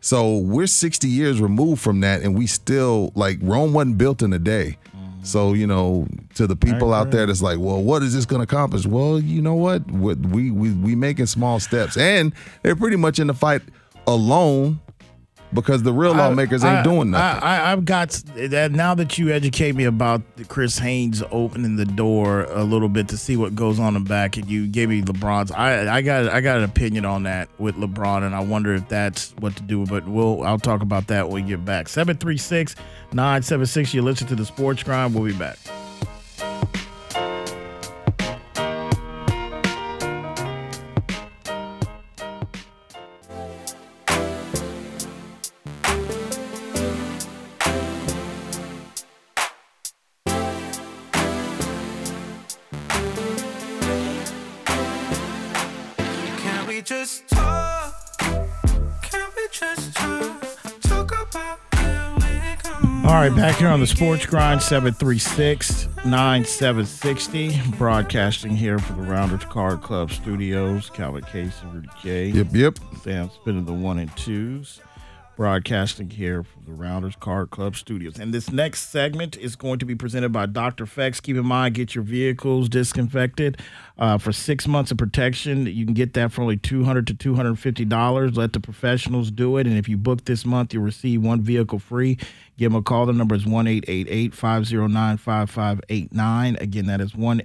So we're 60 years removed from that, and we still like Rome wasn't built in a day. So you know, to the people out there that's like, well, what is this going to accomplish? Well, you know what, we we we, we making small steps, and they're pretty much in the fight alone because the real lawmakers ain't I- doing nothing. I, I, I've got that now that you educate me about Chris Haynes opening the door a little bit to see what goes on in the back, and you gave me LeBron's. I I got I got an opinion on that with LeBron, and I wonder if that's what to do. But we'll I'll talk about that when we get back. 736 976. You listen to the Sports Grind. We'll be back. Back here on the Sports Grind, 736 9760. Broadcasting here for the Rounders Card Club Studios. Calvin Casey and Rudy J. Yep, yep. Sam spinning the one and twos. Broadcasting here from the Rounders Card Club Studios. And this next segment is going to be presented by Dr. Fex. Keep in mind, get your vehicles disinfected uh, for six months of protection. You can get that for only 200 to $250. Let the professionals do it. And if you book this month, you'll receive one vehicle free. Give them a call. The number is 1 509 5589. Again, that is 1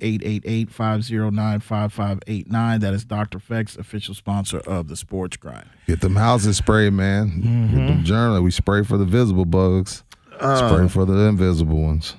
509 5589. That is Dr. Fex, official sponsor of the Sports Grind. Get them houses sprayed, man. Get them germ. We spray for the visible bugs. spray for the invisible ones.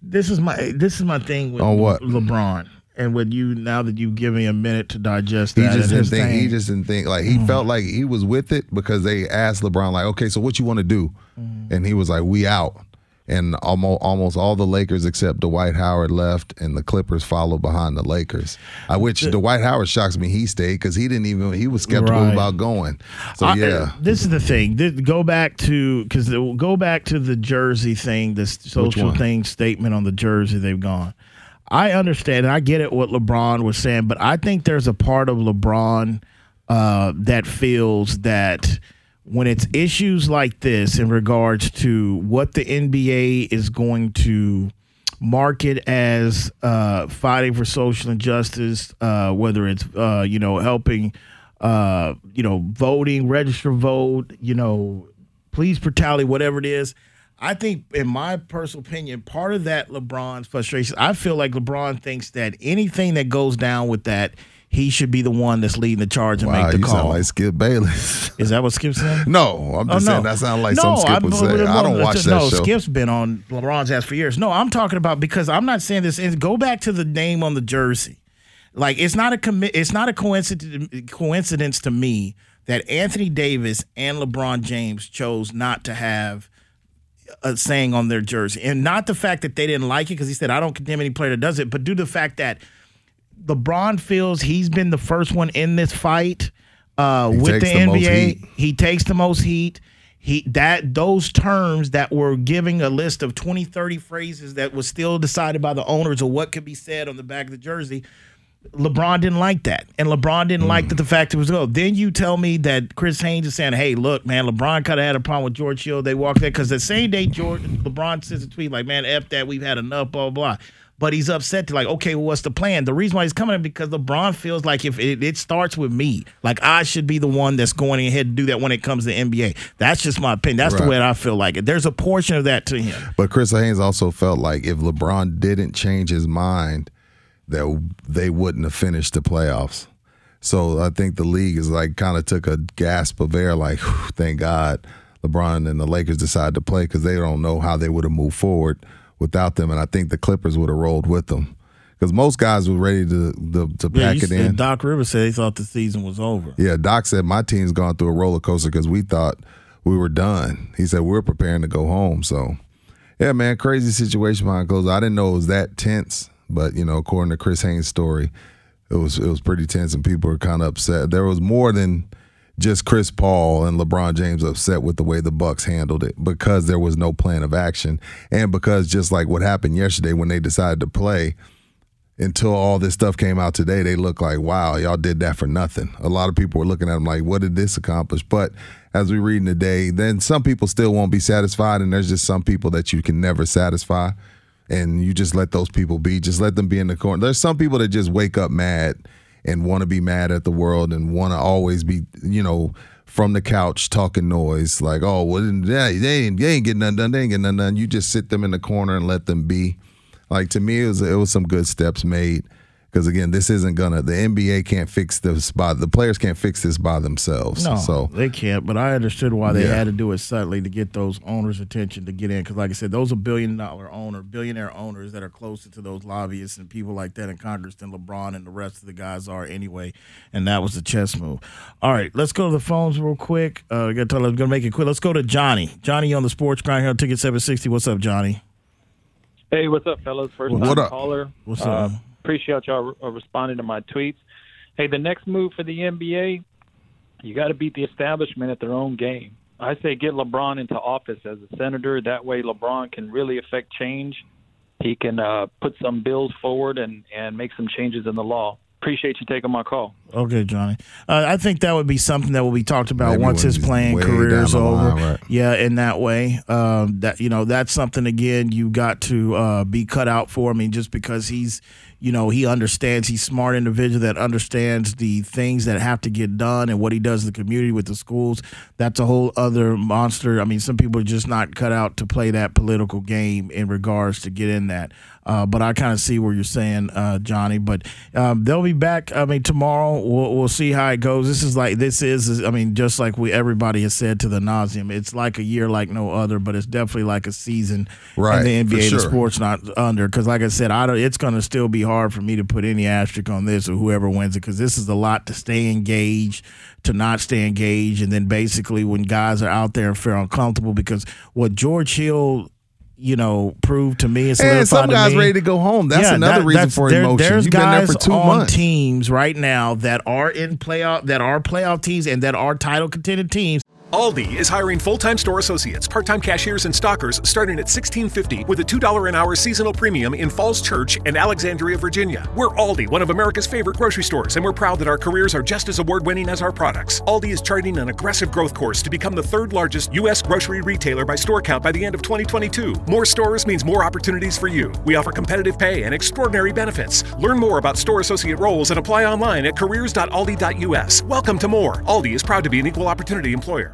This is my this is my thing with On what? LeBron. And with you now that you give me a minute to digest He just didn't think. He just didn't think. Like he mm. felt like he was with it because they asked LeBron, like, "Okay, so what you want to do?" Mm. And he was like, "We out." And almost almost all the Lakers except Dwight Howard left, and the Clippers followed behind the Lakers. I which Dwight Howard shocks me he stayed because he didn't even he was skeptical Right. about going. So I- yeah, this is the thing. This, go back to because go back to the jersey thing, the social thing statement on the jersey. They've gone. I understand. and I get it. What LeBron was saying, but I think there's a part of LeBron uh, that feels that when it's issues like this in regards to what the NBA is going to market as uh, fighting for social injustice, uh, whether it's uh, you know helping, uh, you know voting, register vote, you know police brutality, whatever it is. I think, in my personal opinion, part of that LeBron's frustration, I feel like LeBron thinks that anything that goes down with that, he should be the one that's leading the charge and Wow, make the you call. sound like Skip Bayless. Is that what Skip said? no, I'm just Oh, saying that sounds like no, some Skip would I'm- say. I don't no, watch no, that show. Skip's been on LeBron's ass for years. No, I'm talking about because I'm not saying this. is- Go back to the name on the jersey. Like it's not a commi- It's not a coincidence. Coincidence to me that Anthony Davis and LeBron James chose not to have a saying on their jersey, and not the fact that they didn't like it because he said I don't condemn any player that does it, but due to the fact that LeBron feels he's been the first one in this fight uh, with the the NBA. He takes the most heat. He that those terms that were giving a list of 20, 30 phrases that was still decided by the owners of what could be said on the back of the jersey. LeBron didn't like that, and LeBron didn't like Mm. that the fact it was go. Then you tell me that Chris Haynes is saying, "Hey, look, man, LeBron could have had a problem with George Hill. They walked there because the same day George LeBron sends a tweet like, "Man, f that, we've had enough." Blah blah. blah. But he's upset to like, okay, well, what's the plan? The reason why he's coming in because LeBron feels like if it, it starts with me, like I should be the one that's going ahead to do that when it comes to NBA. That's just my opinion. That's the Right. way I feel like it. There's a portion of that to him. But Chris Haynes also felt like if LeBron didn't change his mind, that they wouldn't have finished the playoffs. So I think the league is like kind of took a gasp of air, like "Whew, thank God LeBron and the Lakers decided to play because they don't know how they would have moved forward without them, and I think the Clippers would have rolled with them because most guys were ready to to, to Yeah, pack it in. Doc Rivers said he thought the season was over. Yeah, Doc said my team's gone through a roller coaster because we thought we were done. He said we're preparing to go home. So, yeah, man, crazy situation behind closed. I didn't know it was that tense, but you know, according to Chris Haynes' story, it was it was pretty tense, and people were kind of upset. There was more than just Chris Paul and LeBron James upset with the way the Bucks handled it because there was no plan of action, and because just like what happened yesterday when they decided to play until all this stuff came out today, they look like, wow, y'all did that for nothing. A lot of people were looking at them like, what did this accomplish? But as we read in the day, then some people still won't be satisfied, and there's just some people that you can never satisfy. And you just let those people be. Just let them be in the corner. There's some people that just wake up mad and want to be mad at the world and want to always be, you know, from the couch talking noise. Like, oh, well, they, they, ain't, they ain't getting nothing done. They ain't getting nothing done. You just sit them in the corner and let them be. Like to me, it was it was some good steps made because again, this isn't gonna. The NBA can't fix this by the players can't fix this by themselves. No, so they can't. But I understood why they Yeah. had to do it subtly to get those owners' attention to get in. Because, like I said, those are billion dollar owner, billionaire owners that are closer to those lobbyists and people like that in Congress than LeBron and the rest of the guys are anyway. And that was the chess move. All right, let's go to the phones real quick. Uh, we got to tell. We're gonna make it quick. Let's go to Johnny. Johnny on the Sports Grind here on Ticket Seven Sixty. What's up, Johnny? Hey, what's up, fellas? First What time up? caller. What's uh, up? Appreciate y'all uh, responding to my tweets. Hey, the next move for the NBA, you got to beat the establishment at their own game. I say get LeBron into office as a senator. That way, LeBron can really affect change. He can uh, put some bills forward and and make some changes in the law. Appreciate you taking my call. Okay, Johnny. Uh, I think that would be something that will be talked about Maybe once his playing career is over. line, right. Yeah, in that way. Um, that you know, that's something again you got to uh, be cut out for. I mean, just because he's, you know, he understands. He's smart individual that understands the things that have to get done and what he does in the community with the schools. That's a whole other monster. I mean, some people are just not cut out to play that political game in regards to get in that. Uh, but I kind of see where you're saying, uh, Johnny. But um, they'll be back. I mean, tomorrow we'll, we'll see how it goes. This is like this is. I mean, just like we everybody has said to the nauseum, it's like a year like no other. But it's definitely like a season Right, in the NBA. sure. The sport's not under because, like I said, I don't. It's going to still be hard for me to put any asterisk on this or whoever wins it because this is a lot to stay engaged, to not stay engaged, and then basically when guys are out there and feel uncomfortable because what George Hill. You know, proved to me and And some guys ready to go home. That's Yeah, another that- reason that's- for there- emotion. There's You've been there for two on months. teams right now that are in playoff, that are playoff teams, and that are title contended teams. Aldi is hiring full-time store associates, part-time cashiers, and stockers starting at $16.50 with a $2 an hour seasonal premium in Falls Church and Alexandria, Virginia. We're Aldi, one of America's favorite grocery stores, and we're proud that our careers are just as award-winning as our products. Aldi is charting an aggressive growth course to become the third largest U.S. grocery retailer by store count by the end of 2022. More stores means more opportunities for you. We offer competitive pay and extraordinary benefits. Learn more about store associate roles and apply online at careers.aldi.us. Welcome to more. Aldi is proud to be an equal opportunity employer.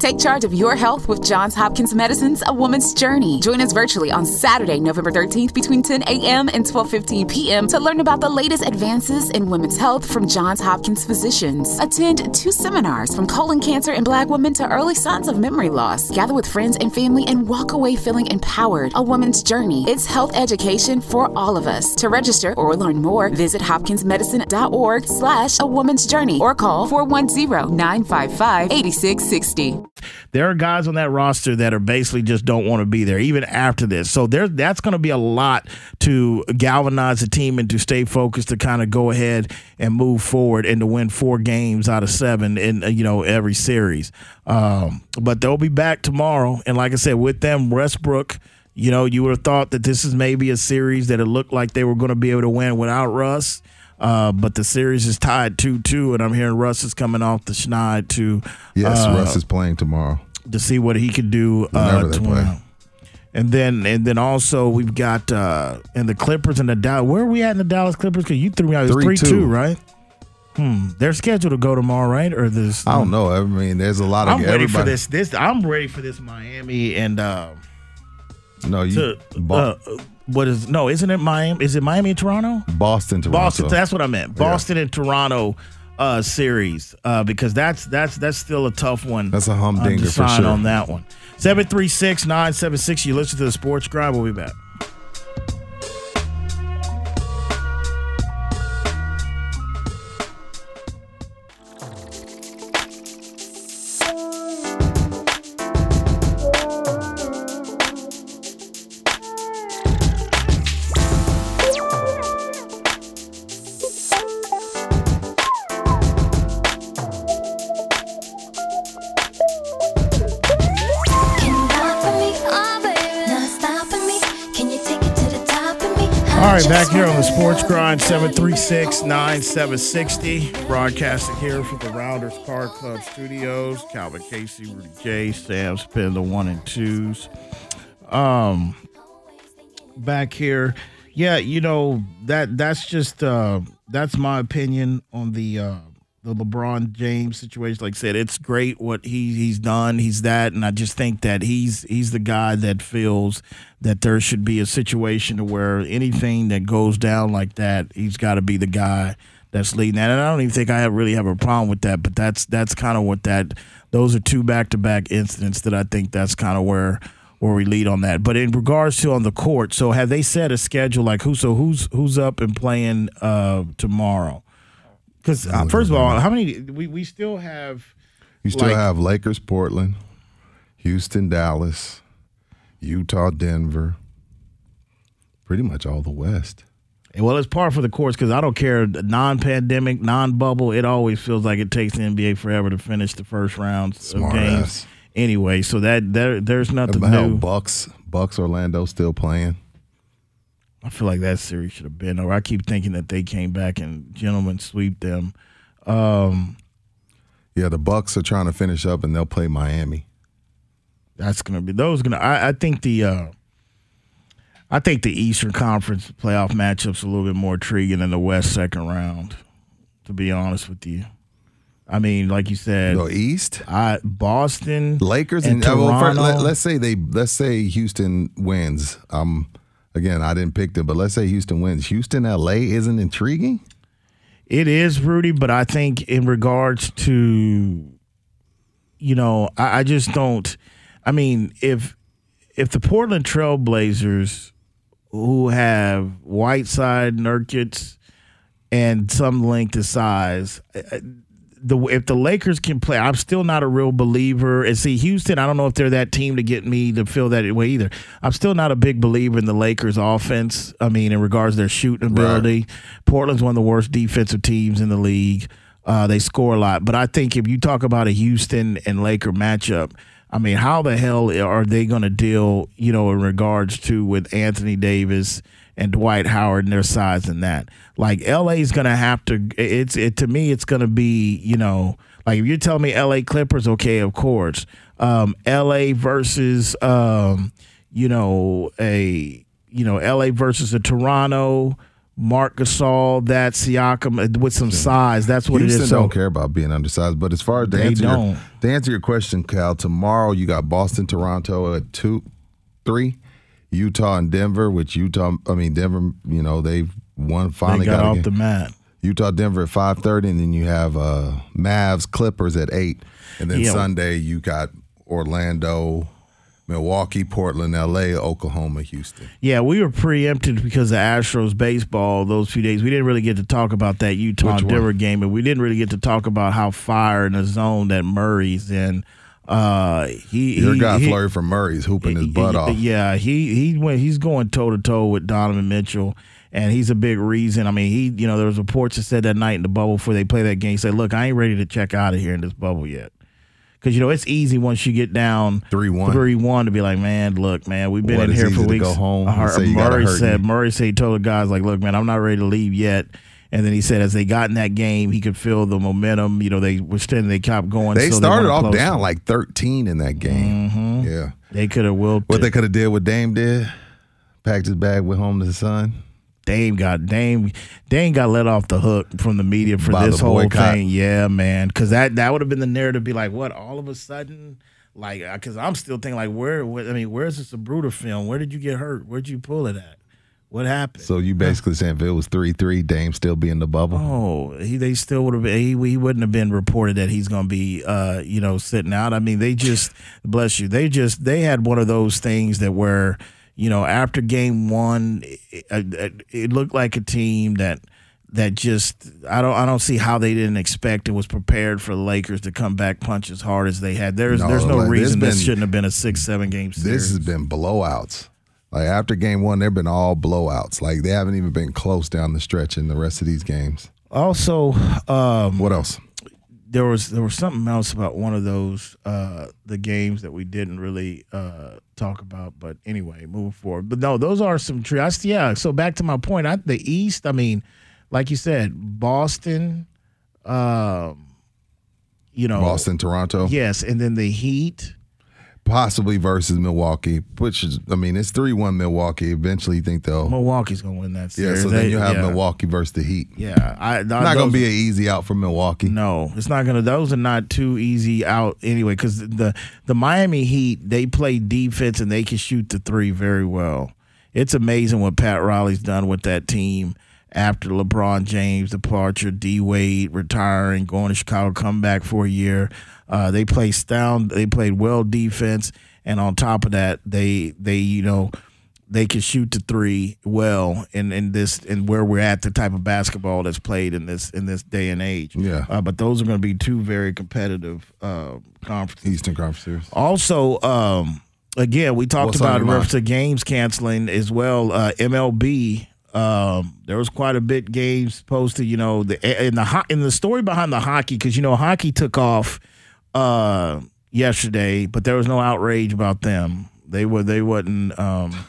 Take charge of your health with Johns Hopkins Medicine's A Woman's Journey. Join us virtually on Saturday, November 13th between 10 a.m. and 12:15 p.m. to learn about the latest advances in women's health from Johns Hopkins physicians. Attend two seminars from colon cancer in black women to early signs of memory loss. Gather with friends and family and walk away feeling empowered. A Woman's Journey. It's health education for all of us. To register or learn more, visit hopkinsmedicine.org slash a woman's journey or call 410-955-8660. There are guys on that roster that are basically just don't want to be there, even after this. So there, that's going to be a lot to galvanize the team and to stay focused to kind of go ahead and move forward and to win four games out of seven in uh, you know every series. Um, but they'll be back tomorrow, and like I said, with them Westbrook. You know, you would have thought that this is maybe a series that it looked like they were going to be able to win without Russ. Uh, but the series is tied 2 2, and I'm hearing Russ is coming off the schneid to. Yes, uh, Russ is playing tomorrow. to see what he can do uh, tomorrow. play. And then and then also we've got uh and the Clippers and the Dallas. Where are we at in the Dallas Clippers? Because you threw me out. It was three 3-2. right? Hmm. They're scheduled to go tomorrow, right? Or this? I don't know. I mean, there's a lot of I'm ready for everybody- this. This I'm ready for this Miami and uh, No, you to, uh, what is no? Isn't it Miami? Is it Miami and Toronto? Boston, Toronto. Boston. That's what I meant. Yeah. Boston and Toronto uh, series uh, because that's that's that's still a tough one. That's a humdinger uh, for sure. on that one. Seven three six nine seven six. You listen to the Sports Grind. We'll be back. 736 9760. Broadcasting here from the Rounders Car Club Studios. Calvin Casey, Rudy J, Sam Spin, the one and twos. Um, back here, yeah, you know that that's just uh, that's my opinion on the uh, the LeBron James situation. Like I said, it's great what he he's done. He's that, and I just think that he's he's the guy that feels that there should be a situation to where anything that goes down like that, he's got to be the guy that's leading that. And I don't even think I have, really have a problem with that. But that's that's kind of what that. Those are two back to back incidents that I think that's kind of where where we lead on that. But in regards to on the court, so have they set a schedule like who? So who's who's up and playing uh, tomorrow? Because uh, first of all, how many we we still have? You still like- have Lakers, Portland, Houston, Dallas, Utah, Denver. Pretty much all the West. Well, it's par for the course because I don't care non-pandemic, non-bubble. It always feels like it takes the NBA forever to finish the first rounds Smart of games. ass. Anyway, so that there there's nothing Hell, new. Bucks, Bucks, Orlando still playing. I feel like that series should have been over. I keep thinking that they came back and gentlemen sweep them. Um, Yeah, the Bucks are trying to finish up, and they'll play Miami. that's gonna be those gonna. I, I think the uh, I think the Eastern Conference playoff matchups a little bit more intriguing than the West second round. To be honest with you, I mean, like you said, Go East, I Boston, Lakers, and and, uh, well, Toronto. let, us say they let's say Houston wins. Um, again, I didn't pick them, but let's say Houston wins. Houston, LA isn't intriguing. It is Rudy, but I think in regards to, you know, I, I just don't. I mean, if if the Portland Trailblazers, who have Whiteside, Nurkic, and some length of size, the if the Lakers can play, I'm still not a real believer. And see, Houston, I don't know if they're that team to get me to feel that way either. I'm still not a big believer in the Lakers' offense. I mean, in regards to their shooting ability, Portland's one of the worst defensive teams in the league. Uh, they score a lot, but I think if you talk about a Houston and Laker matchup, I mean, how the hell are they going to deal? You know, in regards to with Anthony Davis and Dwight Howard and their size and that. Like LA's gonna have to it's it to me it's gonna be, you know, like if you're telling me LA Clippers, okay, of course. Um LA versus um, you know, a you know, LA versus a Toronto, Marc Gasol, that Siakam uh, with some size. That's what Houston it is. So don't care about being undersized, but as far as to They answer, don't. Your, to answer your question, Cal, tomorrow you got Boston, Toronto at two, three, Utah and Denver. Which Utah, I mean Denver, you know they've won finally they got a off the mat. Utah, Denver at five thirty, and then you have uh, Mavs, Clippers at eight, and then Yeah. Sunday you got Orlando, Milwaukee, Portland, L.A., Oklahoma, Houston. Yeah, we were preempted because of Astros baseball those few days. We didn't really get to talk about that Utah Denver game, and we didn't really get to talk about how fire in the zone that Murray's in. Uh, he Your he, guy he- Flurry from Murray's hooping his butt off. Yeah, he he went. He's going toe to toe with Donovan Mitchell, and he's a big reason. I mean, he you know there was reports that said that night in the bubble before they play that game. He said, "Look, I ain't ready to check out of here in this bubble yet." Because you know it's easy once you get down three one, three one to be like, man, look, man, we've been What, in here for to weeks. go home and say you gotta Murray said. Murray said, he told the guys like, look, man, I'm not ready to leave yet. And then he said, as they got in that game, he could feel the momentum. You know, they were standing, they kept going. They so started went off down like thirteen in that game. Mm-hmm. Yeah, They could have willed. what they could have did, what Dame did, packed his bag, went home to his son. Dame got Dame Dame got let off the hook from the media for By this whole thing. Yeah, man, because that that would have been the narrative. Be like, what? All of a sudden, like, because I'm still thinking like, where? where I mean, where's this Zapruder film? Where did you get hurt? Where'd you pull it at? What happened? So you basically saying if it was three three, Dame still be in the bubble. Oh, he they still would have been. He, he wouldn't have been reported that he's going to be, uh, you know, sitting out. I mean, they just bless you. They just they had one of those things that where you know after game one, it, it, it looked like a team that that just I don't I don't see how they didn't expect and was prepared for the Lakers to come back punch as hard as they had. There's No, there's no like, there's reason this been- shouldn't have been a six seven game series. This has been blowouts. Like after game one, they've been all blowouts. Like they haven't even been close down the stretch in the rest of these games. also, um, What else? there was there was something else about one of those uh the games that we didn't really uh talk about but anyway moving forward but no those are some true I, s- yeah so back to my point I, the east i mean like you said boston um you know Boston, Toronto, yes and then the heat possibly versus Milwaukee. Which is, I mean, it's three one Milwaukee. Eventually, you think they'll. milwaukee's gonna win that series. yeah, so then you have yeah. Milwaukee versus the Heat. yeah i Not going to be an easy out for Milwaukee. No, it's not gonna. Those are not too easy out anyway. Because the the Miami Heat they play defense and they can shoot the three very well. It's amazing what Pat Riley's done with that team after LeBron James departure, D Wade retiring, going to Chicago, come back for a year. Uh, they play sound. They played well defense, and on top of that, they they you know they can shoot the three well in, in this and where we're at the type of basketball that's played in this in this day and age. Yeah. Uh, but those are going to be two very competitive uh, conferences. Eastern Conference Series. Also, um, again, we talked What's about reference to games canceling as well. Uh, MLB. Um, there was quite a bit games posted. You know, the in the in the story behind the hockey because you know hockey took off uh, yesterday, but there was no outrage about them. They were they wasn't. Um,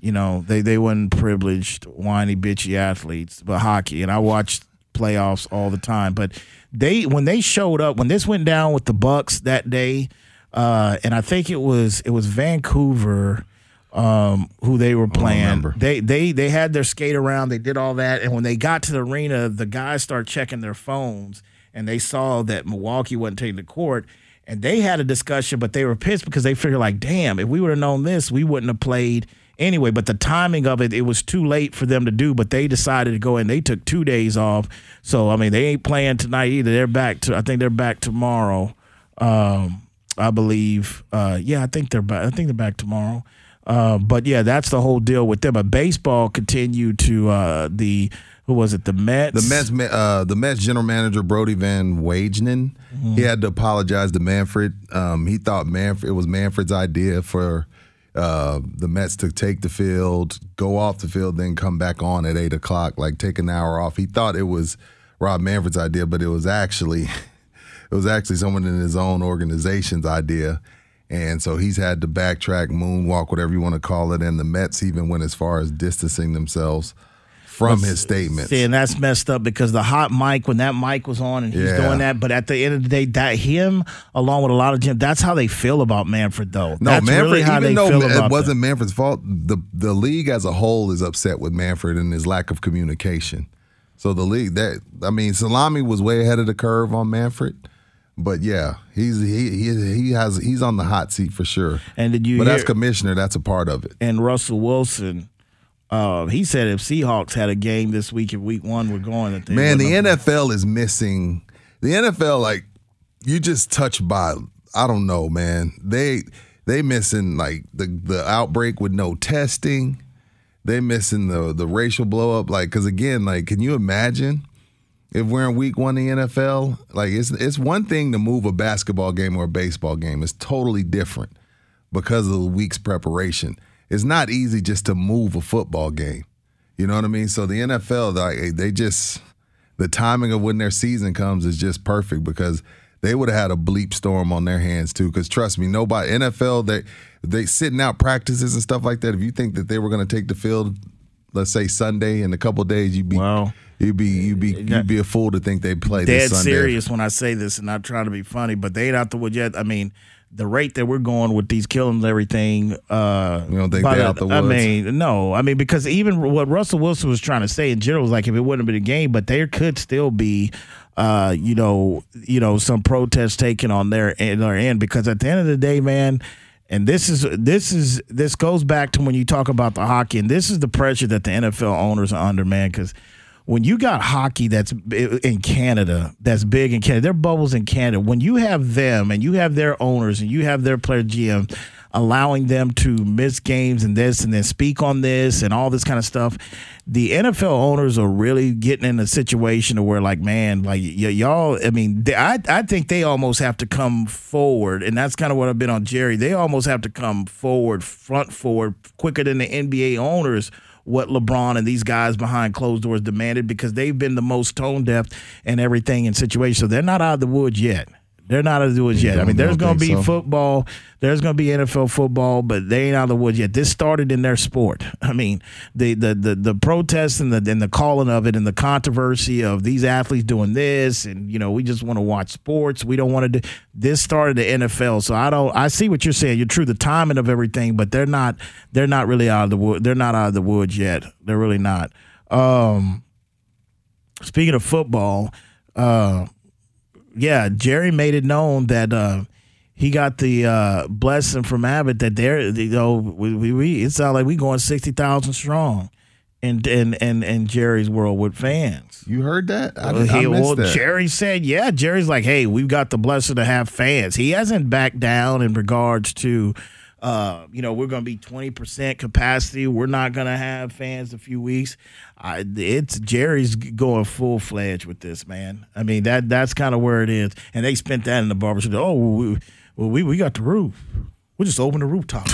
you know, they they wasn't privileged, whiny, bitchy athletes, but hockey. And I watched playoffs all the time. But they when they showed up, when this went down with the Bucks that day, uh, and I think it was it was Vancouver um, who they were playing. They they they had their skate around, they did all that, and when they got to the arena, the guys started checking their phones and they saw that Milwaukee wasn't taking the court. And they had a discussion, but they were pissed because they figured, like, damn, if we would have known this, we wouldn't have played anyway. But the timing of it, it was too late for them to do. But they decided to go and they took two days off. So I mean, they ain't playing tonight either. They're back to. I think they're back tomorrow. Um, I believe. Uh, yeah, I think they're back. I think they're back tomorrow. Uh, but yeah, that's the whole deal with them. But baseball continued to uh, the who was it? The Mets. The Mets, uh, the Mets general manager Brodie Van Wagenen, he had to apologize to Manfred. Um, he thought Manfred it was Manfred's idea for uh, the Mets to take the field, go off the field, then come back on at eight o'clock, like take an hour off. He thought it was Rob Manfred's idea, but it was actually it was actually someone in his own organization's idea. And so he's had to backtrack, moonwalk, whatever you want to call it. And the Mets even went as far as distancing themselves from his statements. See, and that's messed up because the hot mic, when that mic was on and he's Yeah. doing that, but at the end of the day, that him along with a lot of Jim, that's how they feel about Manfred, though. No, that's Manfred. really how even they though feel it about wasn't Manfred's fault, the the league as a whole is upset with Manfred and his lack of communication. So the league that I mean, Salami was way ahead of the curve on Manfred, but yeah, he's he he he has he's on the hot seat for sure. And did you But as hear- commissioner, that's a part of it. and Russell Wilson. Uh, he said if Seahawks had a game this week, if Week One we're going, that Man, the NFL is missing. The NFL, like you just touched by. I don't know, man. They they missing like the the outbreak with no testing. They missing the the racial blow up. Like, because again, like, can you imagine if we're in week one in the NFL? Like, it's it's one thing to move a basketball game or a baseball game. It's totally different because of the week's preparation. It's not easy just to move a football game. You know what I mean? So the NFL, they, eh, they just the timing of when their season comes is just perfect because they would have had a bleep storm on their hands too. Because trust me, nobody NFL they they sitting out practices and stuff like that. If you think that they were going to take the field, let's say Sunday in a couple of days, you'd be you'd be you'd be you'd be a fool to think they play dead this Sunday. serious when I say this and not trying to be funny, but they ain't out the wood yet. I mean, the rate that we're going with these killings and everything. Uh, You don't think they out the I mean, no. I mean, because even what Russell Wilson was trying to say in general was like if it wouldn't have been a game, but there could still be. Uh, you know, you know, some protests taken on their end, their end because at the end of the day, man, and this is this is this goes back to when you talk about the hockey, and this is the pressure that the NFL owners are under, man, because when you got hockey that's in Canada, that's big in Canada, their bubbles in Canada. When you have them and you have their owners and you have their player GM allowing them to miss games and this and then speak on this and all this kind of stuff, the NFL owners are really getting in a situation where, like, man, like y- y'all. I mean, they, I I think they almost have to come forward, and that's kind of what I've been on Jerry. They almost have to come forward, front forward, quicker than the NBA owners what LeBron and these guys behind closed doors demanded because they've been the most tone deaf and everything in situations. So they're not out of the woods yet. They're not out of the woods yet. I mean, there's going to be so. football. There's going to be NFL football, but they ain't out of the woods yet. This started in their sport. I mean, the the the, the protests and the and the calling of it and the controversy of these athletes doing this, and you know, we just want to watch sports. We don't want to do. This started the NFL, so I don't. I see what you're saying. You're true. The timing of everything, but they're not. They're not really out of the wood. They're not out of the woods yet. They're really not. Um, speaking of football, uh, yeah, Jerry made it known that uh, he got the uh, blessing from Abbott that they're you know we, we, we it sounds like we going sixty thousand strong. In, in, in, in Jerry's world with fans. You heard that? I, Well, I he- missed well, that. Jerry said, yeah. Jerry's like, hey, we've got the blessing to have fans. He hasn't backed down in regards to, uh, you know, we're going to be 20% capacity. We're not going to have fans a few weeks. I, it's Jerry's going full fledged with this, man. I mean, that that's kind of where it is. And they spent that in the barbershop. Oh, we, well, we, we got the roof. We just open the rooftop.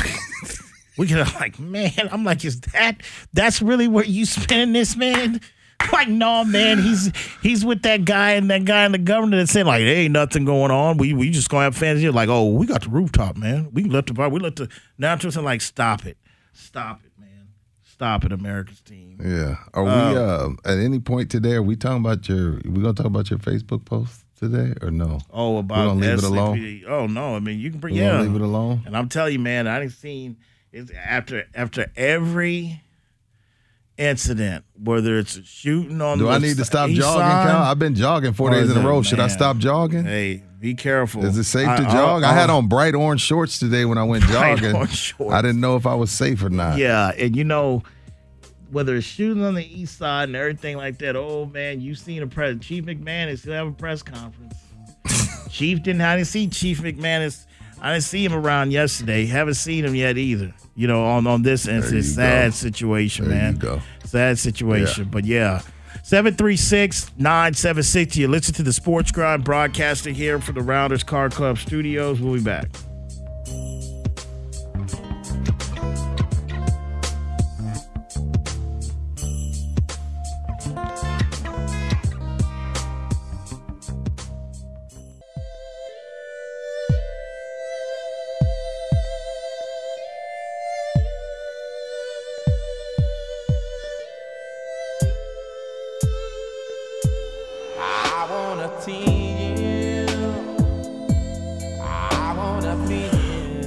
we get like, man, I'm like, is that that's really where you spending this, man? Like, no, man, he's he's with that guy and that guy in the government that said like, there ain't nothing going on. We we just gonna have fans here. Like, oh, we got the rooftop, man. We let the bar. we let the naturals and like, stop it, stop it, man, stop it, America's team. Yeah. Are we Um, uh, at any point today? Are we talking about your? We gonna talk about your Facebook post today or no? Oh, about gonna leave it alone. Oh no, I mean you can bring We yeah, leave it alone. And I'm telling you, man, I didn't seen it's after after every incident, whether it's shooting on the Do the I need to stop jogging? side, Cal? I've been jogging four oh, days in a row. Should I stop jogging? Hey, be careful. Is it safe I- to I- jog? I, had oh. on bright orange shorts today when I went jogging. I didn't know if I was safe or not. Yeah, and you know, whether it's shooting on the east side and everything like that, oh man, you seen a press Chief McManus still have a press conference. Chief didn't I didn't see Chief McManus. I didn't see him around yesterday. Haven't seen him yet either. You know, on on this instance, sad go. situation, There man. go. Sad situation. But yeah. 736 976. You listen to the Sports Grind broadcasting here from the Rounders Car Club studios. We'll be back.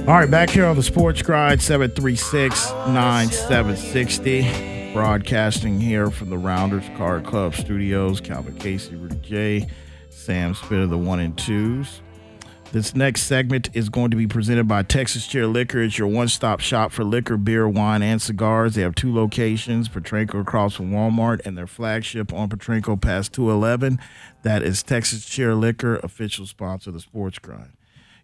All right, back here on the Sports Grind, 736 9760. Broadcasting here from the Rounders Car Club Studios. Calvin Casey, Rudy J, Sam Spitter, the one and twos. This next segment is going to be presented by Texas Chair Liquor. It's your one stop shop for liquor, beer, wine, and cigars. They have two locations Potranco across from Walmart and their flagship on Potranco past 211. That is Texas Chair Liquor, official sponsor of the Sports Grind.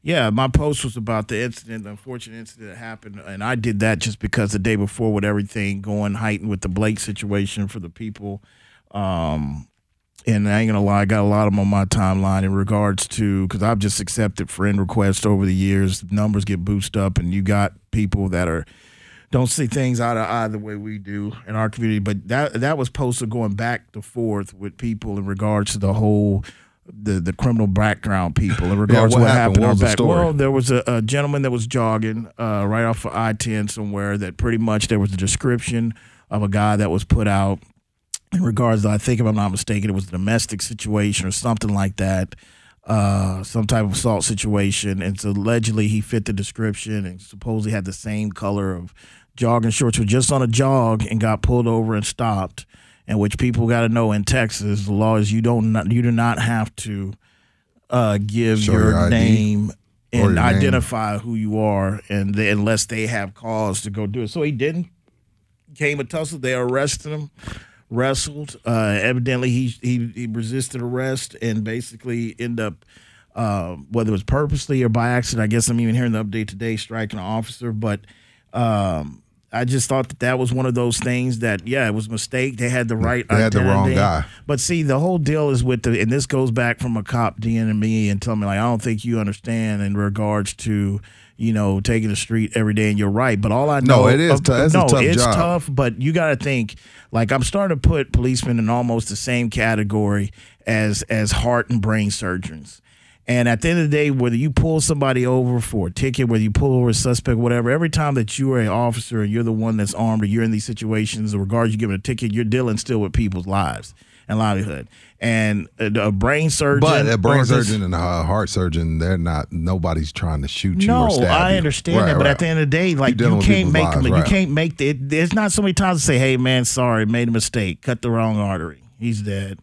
Yeah, my post was about the incident, the unfortunate incident that happened, and I did that just because the day before, with everything going heightened with the Blake situation for the people, um, and I ain't gonna lie, I got a lot of them on my timeline in regards to because I've just accepted friend requests over the years. Numbers get boosted up, and you got people that are don't see things out of eye the way we do in our community. But that that was posted going back and forth with people in regards to the whole the the criminal background people in regards what to what happened? happened. What the back- story? Well, there was a, a gentleman that was jogging uh, right off of I ten somewhere. That pretty much there was a description of a guy that was put out in regards to I think if I'm not mistaken, it was a domestic situation or something like that. Uh, some type of assault situation, and so allegedly he fit the description and supposedly had the same color of jogging shorts. Was just on a jog and got pulled over and stopped. And which people got to know in Texas, the law is you don't not, you do not have to uh, give Show your, your name and your name. identify who you are, and they, unless they have cause to go do it. So he didn't. Came a tussle. They arrested him, wrestled. Uh, evidently, he, he he resisted arrest and basically end up. Uh, whether it was purposely or by accident, I guess I'm even hearing the update today, striking an officer. But um, I just thought that that was one of those things that, yeah, it was a mistake. They had the right. They had the wrong guy. But see, the whole deal is with the, and this goes back from a cop DMing me and telling me like, I don't think you understand in regards to, you know, taking the street every day. And you're right, but all I No, know, it is a no, tough it's job. tough. But you got to think, like, I'm starting to put policemen in almost the same category as as heart and brain surgeons. And at the end of the day, whether you pull somebody over for a ticket, whether you pull over a suspect, whatever, every time that you are an officer and you're the one that's armed or you're in these situations, regardless you give a ticket, you're dealing still with people's lives and livelihood. And a, a brain surgeon, But a brain surgeon and a heart surgeon, they're not. Nobody's trying to shoot you no, or stab I you. understand Right, that, but right. at the end of the day, like dealing you can't make lives, them. right. You can't make the, it. There's not so many times to say, "Hey, man, sorry, made a mistake, cut the wrong artery, he's dead."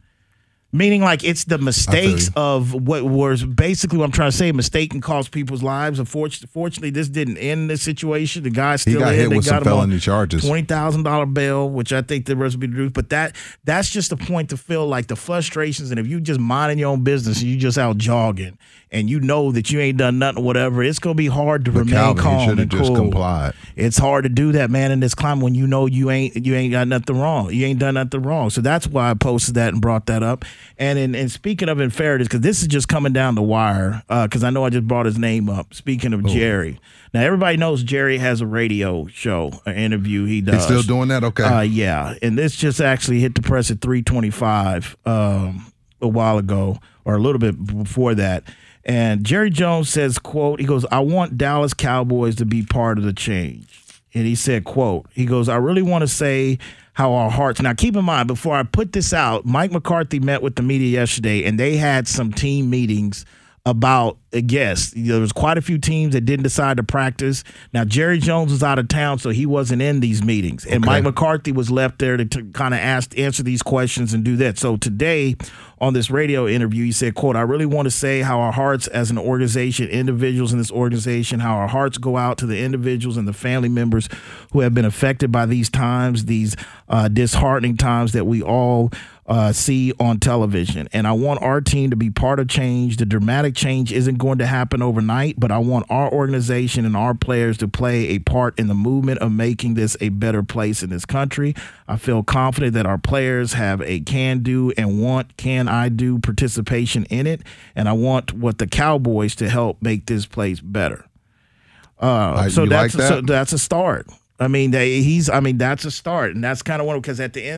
Meaning, like it's the mistakes of what was basically what I'm trying to say. Mistake can cost people's lives. Unfortunately, fortunately, this didn't end the situation. The guy still got in. hit They with got some him felony charges. Twenty thousand dollar bail, which I think the rest will be reduced. But that that's just the point to feel like the frustrations. And if you just minding your own business and you just out jogging and you know that you ain't done nothing, whatever, it's gonna be hard to But remain Calvin, calm should have and just cool. complied. It's hard to do that, man, in this climate when you know you ain't you ain't got nothing wrong. You ain't done nothing wrong. So that's why I posted that and brought that up. And in, and speaking of unfairness, because this is just coming down the wire, because I know I just brought his name up. Speaking of Jerry, now everybody knows Jerry has a radio show, an interview he does. He's still doing that? Okay. Uh, yeah, and this just actually hit the press at three twenty-five um, a while ago, or a little bit before that. And Jerry Jones says, "quote He goes, I want Dallas Cowboys to be part of the change." And he said, "quote He goes, I really want to say." How our hearts. Now, keep in mind, before I put this out, Mike McCarthy met with the media yesterday, and they had some team meetings about a guest. There was quite a few teams that didn't decide to practice. Now Jerry Jones was out of town, so he wasn't in these meetings, and Mike McCarthy was left there to, to kind of ask answer these questions and do that. So today on this radio interview, he said, "quote I really want to say how our hearts as an organization, individuals in this organization, how our hearts go out to the individuals and the family members who have been affected by these times, these uh, disheartening times that we all." Uh, see on television. And I want our team to be part of change. The dramatic change isn't going to happen overnight, but I want our organization and our players to play a part in the movement of making this a better place in this country. I feel confident that our players have a can do and want can I do participation in it. And I want what the Cowboys to help make this place better. Uh, so that's like so that's a start. I mean, they, he's. I mean, that's a start, and that's kind of one because at the end.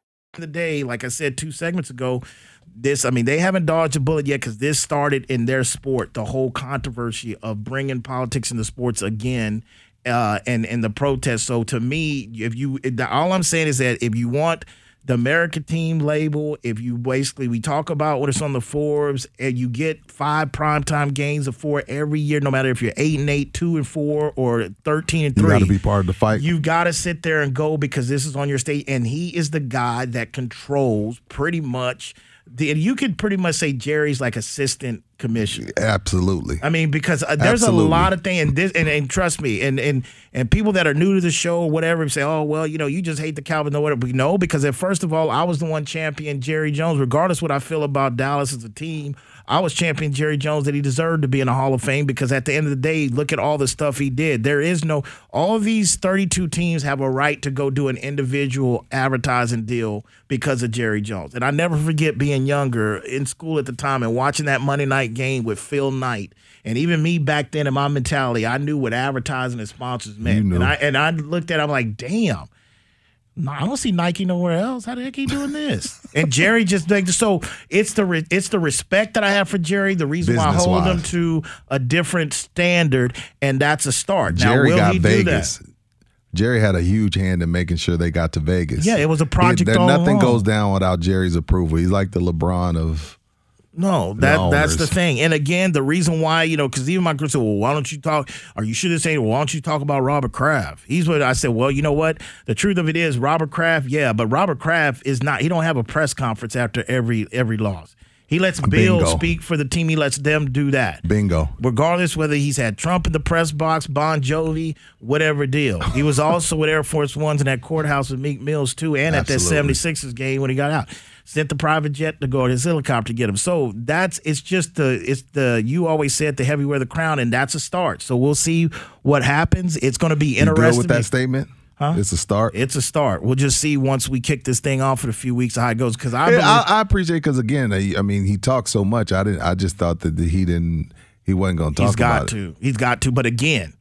The day, like I said two segments ago, this, I mean, they haven't dodged a bullet yet because this started in their sport, the whole controversy of bringing politics into sports again. Uh, and and the protest. So to me, if you all I'm saying is that if you want the America team label, if you basically we talk about what is on the Forbes, and you get five primetime games of four every year, no matter if you're eight and eight, two and four, or thirteen and three. You got to be part of the fight. You've got to sit there and go because this is on your state, and he is the guy that controls pretty much. You could pretty much say Jerry's like assistant commissioner. Absolutely. I mean, because uh, there's Absolutely. a lot of things, and, this, and and trust me, and and and people that are new to the show or whatever say, oh well, you know, you just hate the Cowboys, no whatever. No, because at first of all, I was the one champion Jerry Jones, regardless what I feel about Dallas as a team. I was champion Jerry Jones that he deserved to be in the Hall of Fame because at the end of the day, look at all the stuff he did. There is no all these 32 teams have a right to go do an individual advertising deal because of Jerry Jones. And I never forget being younger in school at the time and watching that Monday night game with Phil Knight. And even me back then in my mentality, I knew what advertising and sponsors meant. You knew. And I and I looked at it, I'm like, damn. No, I don't see Nike nowhere else. How the heck he doing this? and Jerry just like so. It's the re, it's the respect that I have for Jerry. The reason why I hold him to a different standard, and that's a start. now, Jerry will got he Vegas. do that? Jerry had a huge hand in making sure they got to Vegas. Yeah, it was a project there- all nothing goes down without Jerry's approval. He's like the LeBron of No, that that's the thing. And again, the reason why, you know, because even my girl said, well, why don't you talk? Or you should have said, well, why don't you talk about Robert Kraft? He's what I said, well, you know what? The truth of it is, Robert Kraft, yeah, but Robert Kraft is not, he don't have a press conference after every every loss. He lets Bill Bingo. speak for the team. He lets them do that. bingo. Regardless whether he's had Trump in the press box, Bon Jovi, whatever deal. He was also with Air Force Ones in that courthouse with Meek Mills too, and at that Absolutely. 76ers game when he got out. Sent the private jet to go to his helicopter to get him. So that's it's just the it's the you always said the heavy wear the crown, and that's a start. So we'll see what happens. It's going to be interesting. with that statement? Huh? It's a start. It's a start. We'll just see once we kick this thing off for a few weeks how it goes. Because I, Yeah, believe, I, I appreciate because again, I, I mean, he talks so much. I didn't. I just thought that he didn't. He wasn't going to talk about it. He's got about it. to. He's got to. But again,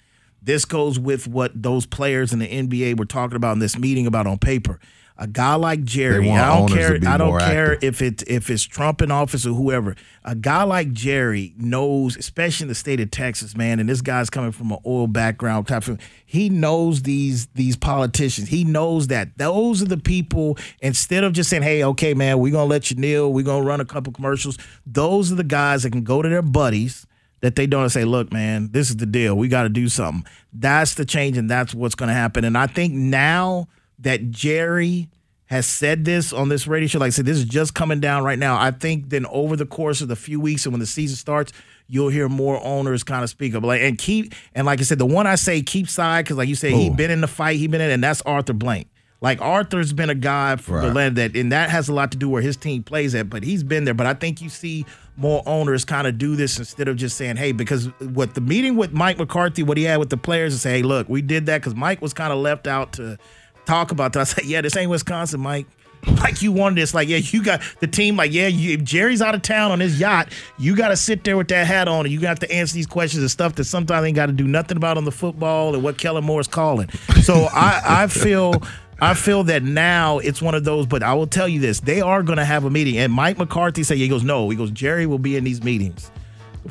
this goes with what those players in the NBA were talking about in this meeting about on paper. A guy like Jerry, I don't care. I don't care active. if it's if it's Trump in office or whoever. A guy like Jerry knows, especially in the state of Texas, man. And this guy's coming from an oil background type of. He knows these these politicians. He knows that those are the people. Instead of just saying, "Hey, okay, man, we're gonna let you kneel. We're gonna run a couple commercials." Those are the guys that can go to their buddies that they don't say, look, man, this is the deal. We got to do something. That's the change, and that's what's going to happen. And I think now that Jerry has said this on this radio show, like I said, this is just coming down right now. I think then over the course of the few weeks and when the season starts, you'll hear more owners kind of speak up. Like and keep and like I said, the one I say keep side because like you said, he been in the fight, he been in, and that's Arthur Blank. Like Arthur's been a guy for the land that, and that has a lot to do where his team plays at. But he's been there. But I think you see more owners kind of do this instead of just saying, "Hey," because what the meeting with Mike McCarthy, what he had with the players, and say, "Hey, look, we did that because Mike was kind of left out to talk about that." I said, "Yeah, this ain't Wisconsin, Mike." Like you wanted this, like yeah, you got the team. Like yeah, you, if Jerry's out of town on his yacht, you got to sit there with that hat on, and you got to answer these questions and stuff that sometimes ain't got to do nothing about on the football and what Kellen Moore's calling. So I, I feel. I feel that now it's one of those, but I will tell you this: they are going to have a meeting, and Mike McCarthy said, "He goes, no, he goes, Jerry will be in these meetings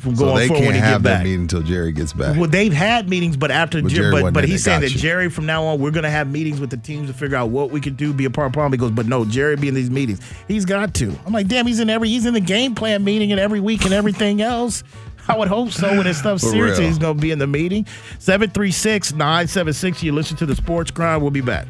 from So going they forward can't when he have get that back." meeting until Jerry gets back. Well, they've had meetings, but after But Jerry but but he's saying that you. Jerry from now on we're going to have meetings with the teams to figure out what we could do, be a part of the problem. He goes, but no, Jerry be in these meetings. He's got to. I'm like, damn, he's in every he's in the game plan meeting and every week and everything else. I would hope so when it's stuff real. he's going to be in the meeting. 736 976. You listen to the sports grind. We'll be back.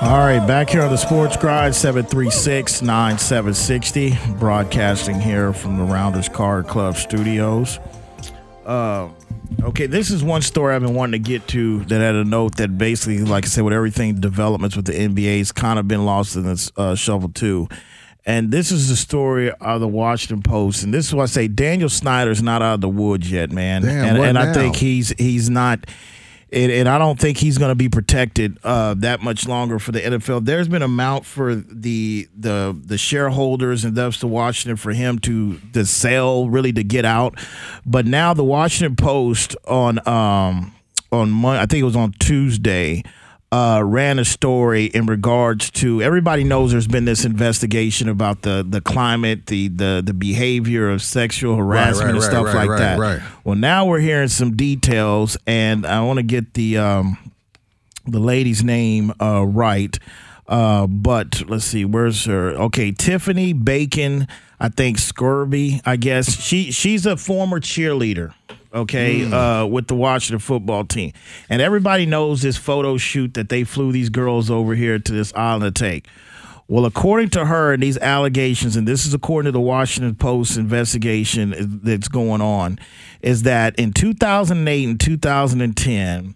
All right, back here on the Sports Grind, 736 9760, broadcasting here from the Rounders Card Club studios. Uh, Okay, this is one story I've been wanting to get to that had a note that basically, like I said, with everything developments with the NBA, NBA's kind of been lost in this uh, shuffle too. And this is the story of the Washington Post, and this is why I say Daniel Snyder's not out of the woods yet, man. Damn, and and I think he's he's not. And, and I don't think he's going to be protected uh, that much longer for the NFL. There's been a mount for the the the shareholders and thus to Washington for him to to sell, really to get out. But now the Washington Post on um on Mon- I think it was on Tuesday. Uh, ran a story in regards to everybody knows there's been this investigation about the the climate, the the the behavior of sexual harassment right, and stuff right, like right, that. right. Well, now we're hearing some details, and I want to get the um, the lady's name uh, right. Uh, but let's see, where's her? Okay, Tiffany Bacon. I think Scourby. I guess she she's a former cheerleader. Okay, uh, with the Washington football team, and everybody knows this photo shoot that they flew these girls over here to this island to take. Well, according to her and these allegations, and this is according to the Washington Post investigation that's going on, is that in 2008 and 2010,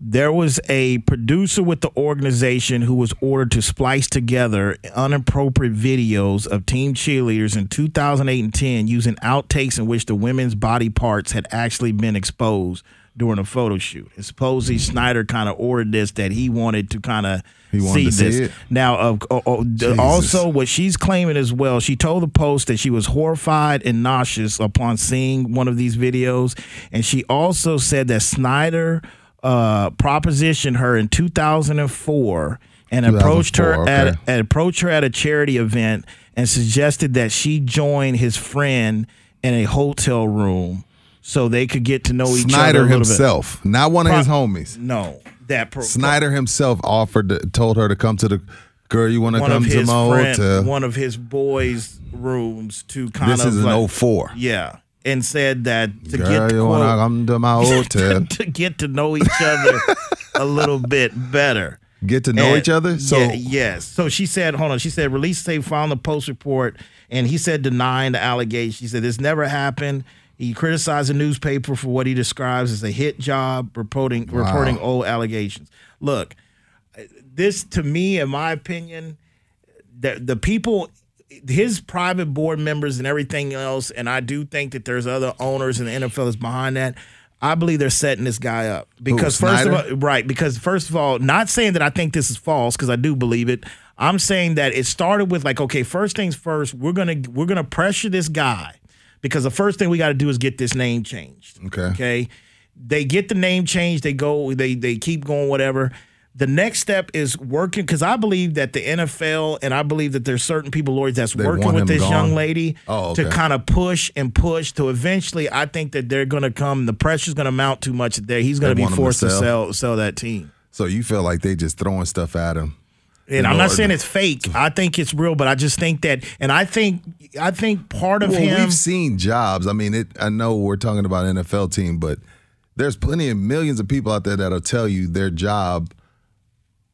there was a producer with the organization who was ordered to splice together inappropriate videos of team cheerleaders in 2008 and 10 using outtakes in which the women's body parts had actually been exposed during a photo shoot. And supposedly Snyder kind of ordered this that he wanted to kind of see see this. it? Now, oh, oh d- Jesus. also what she's claiming as well, she told the Post that she was horrified and nauseous upon seeing one of these videos, and she also said that Snyder uh, propositioned her in 2004 and approached her 2004, at and approached her at a charity event and suggested that she join his friend in a hotel room so they could get to know each other. Snyder little bit. himself, not one of his homies. No, that pro- Snyder himself offered, to, told her to come to the girl. You want to come to my friend, hotel? one of his boys' rooms to kind This of is an like- 04. Yeah, and said that to Girl, get to quote, come to my hotel? to get to know each other a little bit better. Get to know And- each other. So yeah, yes. So she said, hold on. She said, release say found the post report, and he said denying the allegation. She said this never happened. He criticized the newspaper for what he describes as a hit job reporting reporting old allegations. Look, this to me, in my opinion, the the people his private board members and everything else, and I do think that there's other owners in the NFL that's behind that. I believe they're setting this guy up because first of all, right? Because first of all, not saying that I think this is false because I do believe it. I'm saying that it started with like, okay, first things first, we're gonna we're gonna pressure this guy because the first thing we got to do is get this name changed. Okay. Okay. They get the name changed. They go. They they keep going. Whatever. The next step is working because I believe that the NFL and I believe that there's certain people, lawyers, that's They working with this gone? young lady Oh, to kind of push and push to eventually. I think that they're going to come. The pressure's going to mount too much there. He's going to be to forced to sell? sell that team. so you feel like they just throwing stuff at him. And I'm not saying it's fake. I think it's real, but I just think that, and I think I think part of well, him. we've seen jobs. I mean, it. I know we're talking about an NFL team, but there's plenty of millions of people out there that'll tell you their job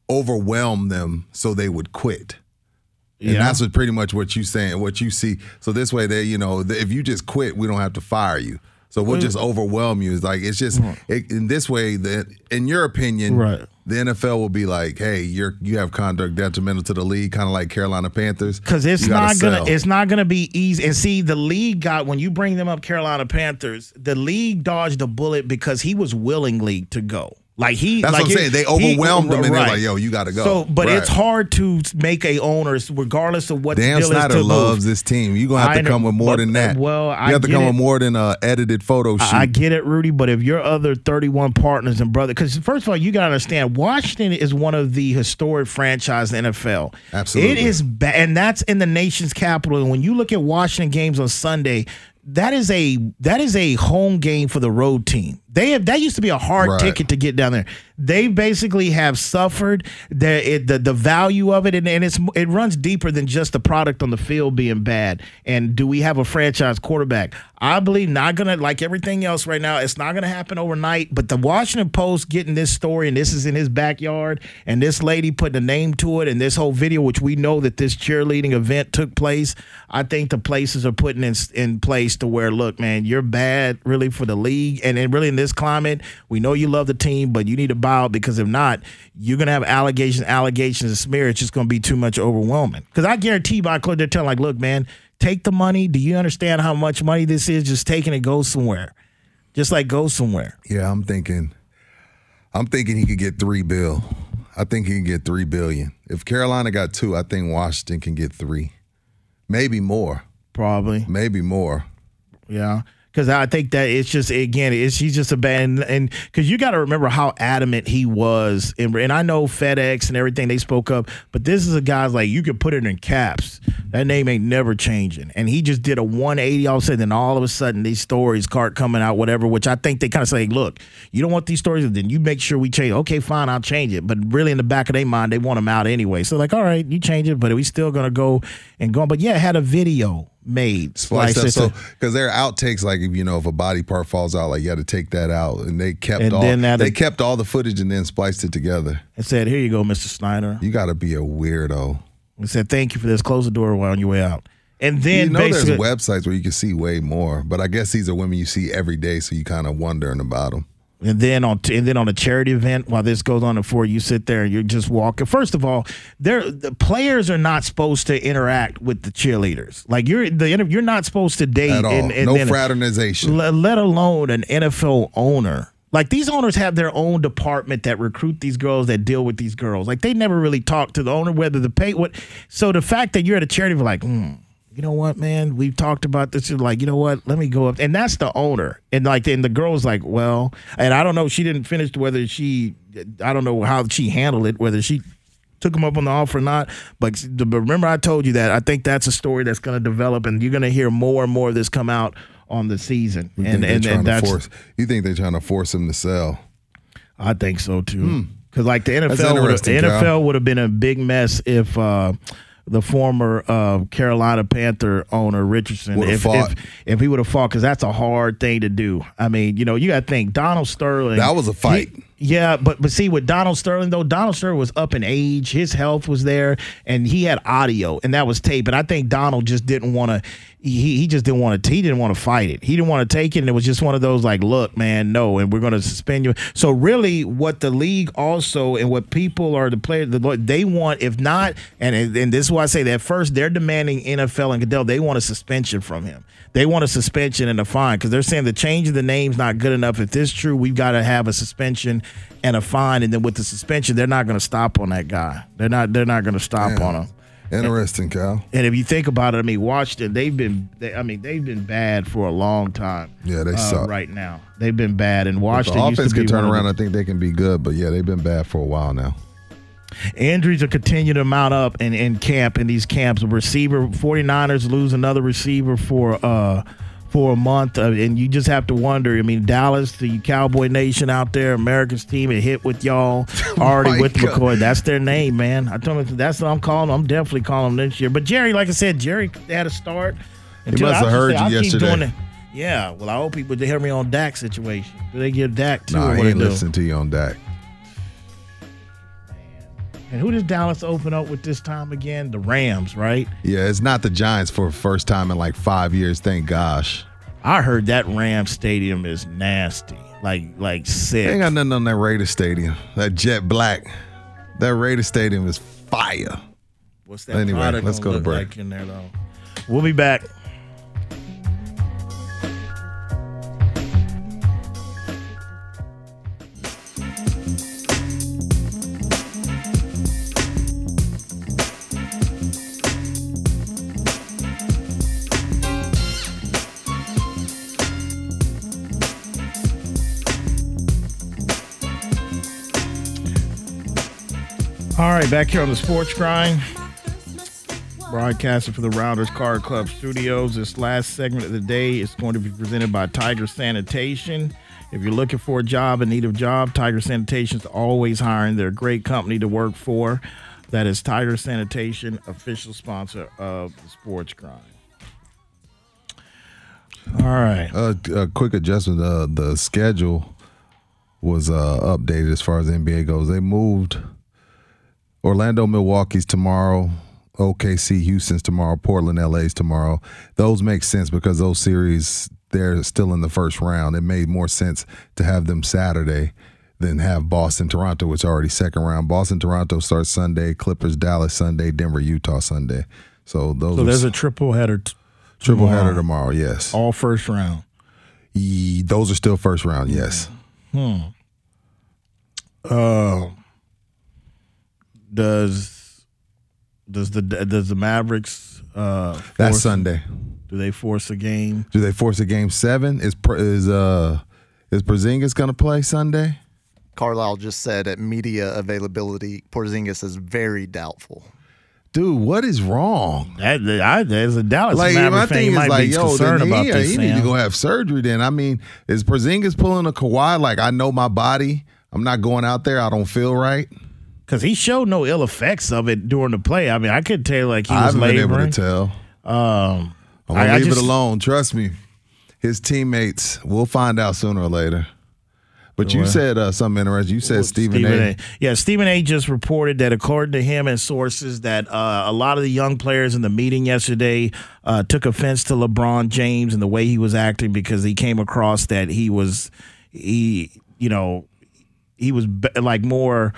overwhelmed them, so they would quit. And that's what pretty much what you saying, what you see. So this way, they, you know, if you just quit, we don't have to fire you. So we'll just mm. overwhelm you. It's like it's just it, in this way that, in your opinion, Right. the NFL will be like, hey, you're you have conduct detrimental to the league, kind of like Carolina Panthers, Because it's You not gonna sell. it's not gonna be easy. And see, the league got when you bring them up, Carolina Panthers, the league dodged a bullet because he was willingly to go. Like he, That's like what I'm saying. They he- overwhelmed him and they're like, "Yo, you gotta go." So, but Right. it's hard to make a owner, regardless of what Dan the deal is Snyder to loves this team. You're gonna have I to come with more but- than that. well, you I have to come it. with more than a edited photo shoot. I get it, Rudy, but if your other 31 partners and brother, because first of all, you got to understand, Washington is one of the historic franchise in the NFL. Absolutely. It is bad, and that's in the nation's capital. And when you look at Washington games on Sunday, that is a that is a home game for the road team. They have that used to be a hard Right. ticket to get down there. They basically have suffered the it, the the value of it, and, and it's it runs deeper than just the product on the field being bad. And do we have a franchise quarterback? I believe not gonna like everything else right now. It's not gonna happen overnight. But the Washington Post getting this story, and this is in his backyard, and this lady putting a name to it, and this whole video, which we know that this cheerleading event took place. I think the places are putting in in place to where, look, man, you're bad really for the league, and, and really in this climate, we know you love the team, but you need to out because if not, you're gonna have allegations, allegations, and smear. It's just gonna be too much overwhelming. Because I guarantee, by they're telling like, look, man take the money. Do you understand how much money this is? Just taking it go somewhere. Just like go somewhere. Yeah, I'm thinking I'm thinking he could get three bill. I think he can get three billion. If Carolina got two, I think Washington can get three. Maybe more. Probably. Maybe more. Yeah. Because I think that it's just again, it's she's just a bad and because you got to remember how adamant he was, and, and I know FedEx and everything they spoke up, but this is a guy's like you could put it in caps. That name ain't never changing, and he just did a 180 all of a sudden. And all of a sudden, these stories cart coming out, whatever. Which I think they kind of say, look, you don't want these stories, then you make sure we change. Okay, fine, I'll change it. But really, in the back of their mind, they want them out anyway. So like, all right, you change it, but we still gonna go and go. But yeah, had a video made. Splice Like, that it's a- so because there are outtakes like if you know if a body part falls out, like you had to take that out, and they kept And all they kept all the footage and then spliced it together. and said, "Here you go, Mr. Snyder." You got to be a weirdo. And said, "Thank you for this. Close the door while on your way out." And then you know, there's websites where you can see way more, but I guess these are women you see every day, so you kind of wondering about them. And then on and then on a charity event while this goes on before you sit there and you're just walking. First of all, they're the players are not supposed to interact with the cheerleaders. Like you're the you're not supposed to date At all. and, and no fraternization. let, alone an NFL owner. Like these owners have their own department that recruit these girls that deal with these girls. Like they never really talk to the owner whether the pay what. So the fact that you're at a charity, like, hmm, you know what, man, we've talked about this. You're like, you know what, let me go up, and that's the owner. And like, and the girl's like, well, and I don't know, she didn't finish whether she, I don't know how she handled it, whether she took him up on the offer or not. But but remember, I told you that I think that's a story that's going to develop, and you're going to hear more and more of this come out on the season. You and and, and that's force? You think they're trying to force him to sell? I think so too. Because like the NFL, would have, the. NFL would have been a big mess if uh, the former uh, Carolina Panther owner Richardson, if, if if he would have fought, because that's a hard thing to do. I mean, you know, you got to think Donald Sterling. That was a fight. he- yeah, but but see with Donald Sterling though, Donald Sterling was up in age, his health was there, and he had audio, and that was tape. And I think Donald just didn't want to. He, he just didn't want to. He didn't want to fight it. He didn't want to take it, and it was just one of those like, look, man, no, and we're going to suspend you. So really, what the league also and what people are the players, the they want, if not, and and this is why I say that first, they're demanding NFL and Goodell. They want a suspension from him. They want a suspension and a fine because they're saying the change of the name's not good enough. If this is true, we've got to have a suspension and a fine. And then with the suspension, they're not going to stop on that guy. They're not. They're not going to stop on him. Interesting, Cal. And if you think about it, I mean, Washington, they've been, they, I mean, they've been bad for a long time. Yeah, they uh, suck. right now. They've been bad, and If Washington the used offense can turn around. the- I think they can be good, but yeah, they've been bad for a while now. Injuries are continuing to mount up in, in camp in these camps. A receiver, 49ers lose another receiver for uh for a month, uh, and you just have to wonder. I mean, Dallas, the Cowboy Nation out there, America's team, it hit with y'all already with Gerald McCoy. That's their name, man. I told him that's what I'm calling. them. I'm definitely calling them this year. But Jerry, like I said, Jerry had a start. He must have heard you say, keep yesterday. Yeah, well, I hope people they hear me on Dak situation. Do they give Dak too? Nah, or he ain't listening to you on Dak. And who does Dallas open up with this time again? The Rams, right? Yeah, it's not the Giants for the first time in like five years. Thank gosh. I heard that Rams stadium is nasty, like like sick. ain't got nothing on that Raider stadium. That jet black. That Raider stadium is fire. What's that Anyway, product let's go to break. like in there though? We'll be back. Right, back here on the Sports Grind, broadcasting for the Rounders Card Club Studios. This last segment of the day is going to be presented by Tiger Sanitation. If you're looking for a job, in need of a job, Tiger Sanitation is always hiring. They're a great company to work for. That is Tiger Sanitation, official sponsor of the Sports Grind. All right. Uh, a quick adjustment. Uh, the schedule was uh, updated as far as NBA goes. They moved Orlando, Milwaukee's tomorrow. OKC, Houston's tomorrow. Portland, LA's tomorrow. Those make sense because those series they're still in the first round. It made more sense to have them Saturday than have Boston, Toronto, which are already second round. Boston, Toronto starts Sunday. Clippers, Dallas Sunday. Denver, Utah Sunday. So those. So are there's s- a triple header. T- triple tomorrow. header tomorrow. Yes. All first round. Those are still first round. Yes. Hmm. Uh, does does the does the Mavericks? Uh, That's force- Sunday. Do they force a game? Do they force a game seven? Is is uh is Porzingis going to play Sunday? Carlisle just said at media availability, Porzingis is very doubtful. Dude, what is wrong? That, I, there's a Dallas like Maverick my thing you is might like, be yo, concerned then about he, this. he need to go have surgery. Then I mean, is Porzingis pulling a Kawhi? Like I know my body. I'm not going out there. I don't feel right. Because he showed no ill effects of it during the play. I mean, I could tell like he was I was haven't been able to tell. Um, I'm gonna I- I leave just- it alone. Trust me. His teammates, we'll find out sooner or later. But you said uh, something interesting. You said Stephen, Stephen A. A. Yeah, Stephen A. just reported that according to him and sources that uh, a lot of the young players in the meeting yesterday uh, took offense to LeBron James and the way he was acting because he came across that he was he you know he was be- like more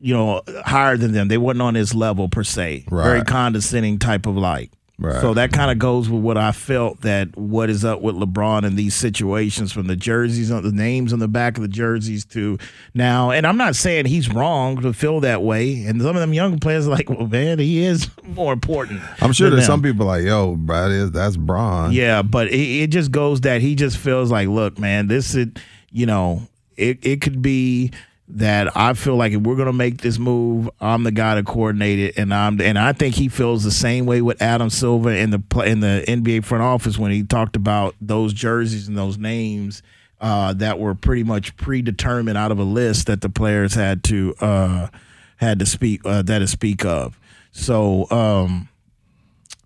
you know higher than them. They wasn't on his level per se. Very condescending type of like. Right. So that kind of goes with what I felt that what is up with LeBron in these situations from the jerseys on the names on the back of the jerseys to now. And I'm not saying he's wrong to feel that way. And some of them young players are like, well, man, he is more important. I'm sure there's them. some people like, yo, bro, that's Bron. Yeah, but it, it just goes that he just feels like, look, man, this is, you know, it, it could be that I feel like if we're gonna make this move, I'm the guy to coordinate it, and I'm and I think he feels the same way with Adam Silver in the in the NBA front office when he talked about those jerseys and those names uh, that were pretty much predetermined out of a list that the players had to uh, had to speak uh, that to speak of. So. Um,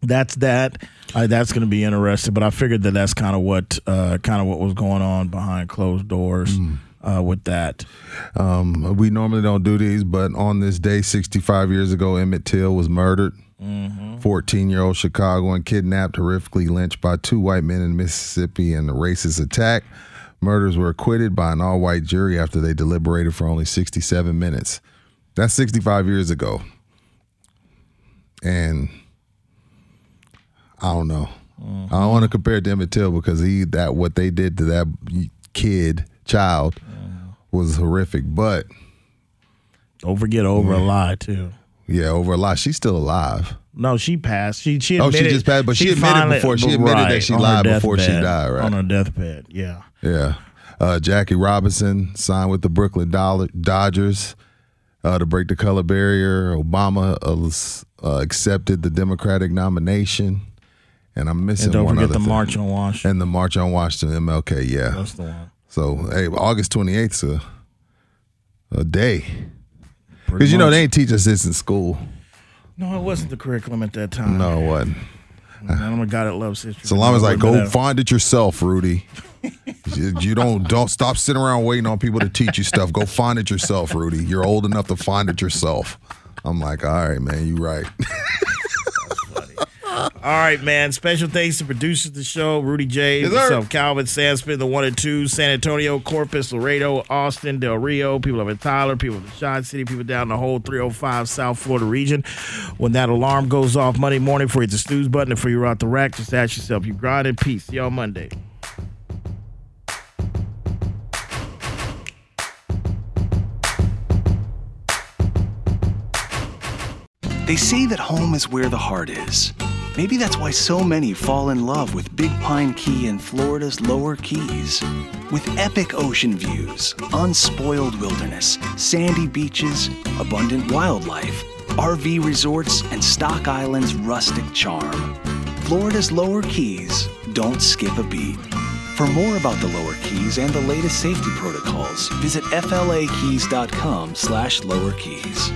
that's that. Uh, that's going to be interesting. But I figured that that's kind of what uh, kind of what was going on behind closed doors uh, with that. Um, we normally don't do these, but on this day, 65 years ago, Emmett Till was murdered. 14 year old Chicagoan kidnapped, horrifically lynched by two white men in Mississippi in a racist attack. Murders were acquitted by an all white jury after they deliberated for only 67 minutes. That's 65 years ago. And I don't know. I don't want to compare it to Emmett Till because he that what they did to that kid child was horrific. But Don't forget over a lie too. yeah, over a lie. She's still alive. No, she passed. She she Oh, she admitted, just passed, but she admitted finally- before- she admitted that she lied before she died, right? On her deathbed, yeah. Yeah. Uh, Jackie Robinson signed with the Brooklyn Dodgers uh, to break the color barrier. Obama uh, uh, accepted the Democratic nomination. And I'm missing And don't one forget the thing. March on Washington. And the March on Washington, MLK, yeah. That's the one. So, hey, August 28th is a, a day. Because, you know, they ain't teach us this in school. No, it wasn't the curriculum at that time. No, it wasn't. I'm a God that loves history. So long as like go find it yourself, Rudy. you, you don't don't stop sitting around waiting on people to teach you stuff. Go find it yourself, Rudy. You're old enough to find it yourself. I'm like, all right, man, you right. All right, man. Special thanks to producers of the show, Rudy J, Yes, sir. myself, Calvin Sandspin, the one and two, San Antonio, Corpus, Laredo, Austin, Del Rio, people up in Tyler, people in the Shot City, people down the whole 305 South Florida region. When that alarm goes off Monday morning for you, the snooze button, and for you out the rack, just ask yourself, you grind in peace. See y'all Monday. They say that home is where the heart is. Maybe that's why so many fall in love with Big Pine Key in Florida's lower keys. With epic ocean views, unspoiled wilderness, sandy beaches, abundant wildlife, RV resorts, and Stock Island's rustic charm. Florida's lower keys don't skip a beat. For more about the lower keys and the latest safety protocols, visit flakeys.com slash lower keys.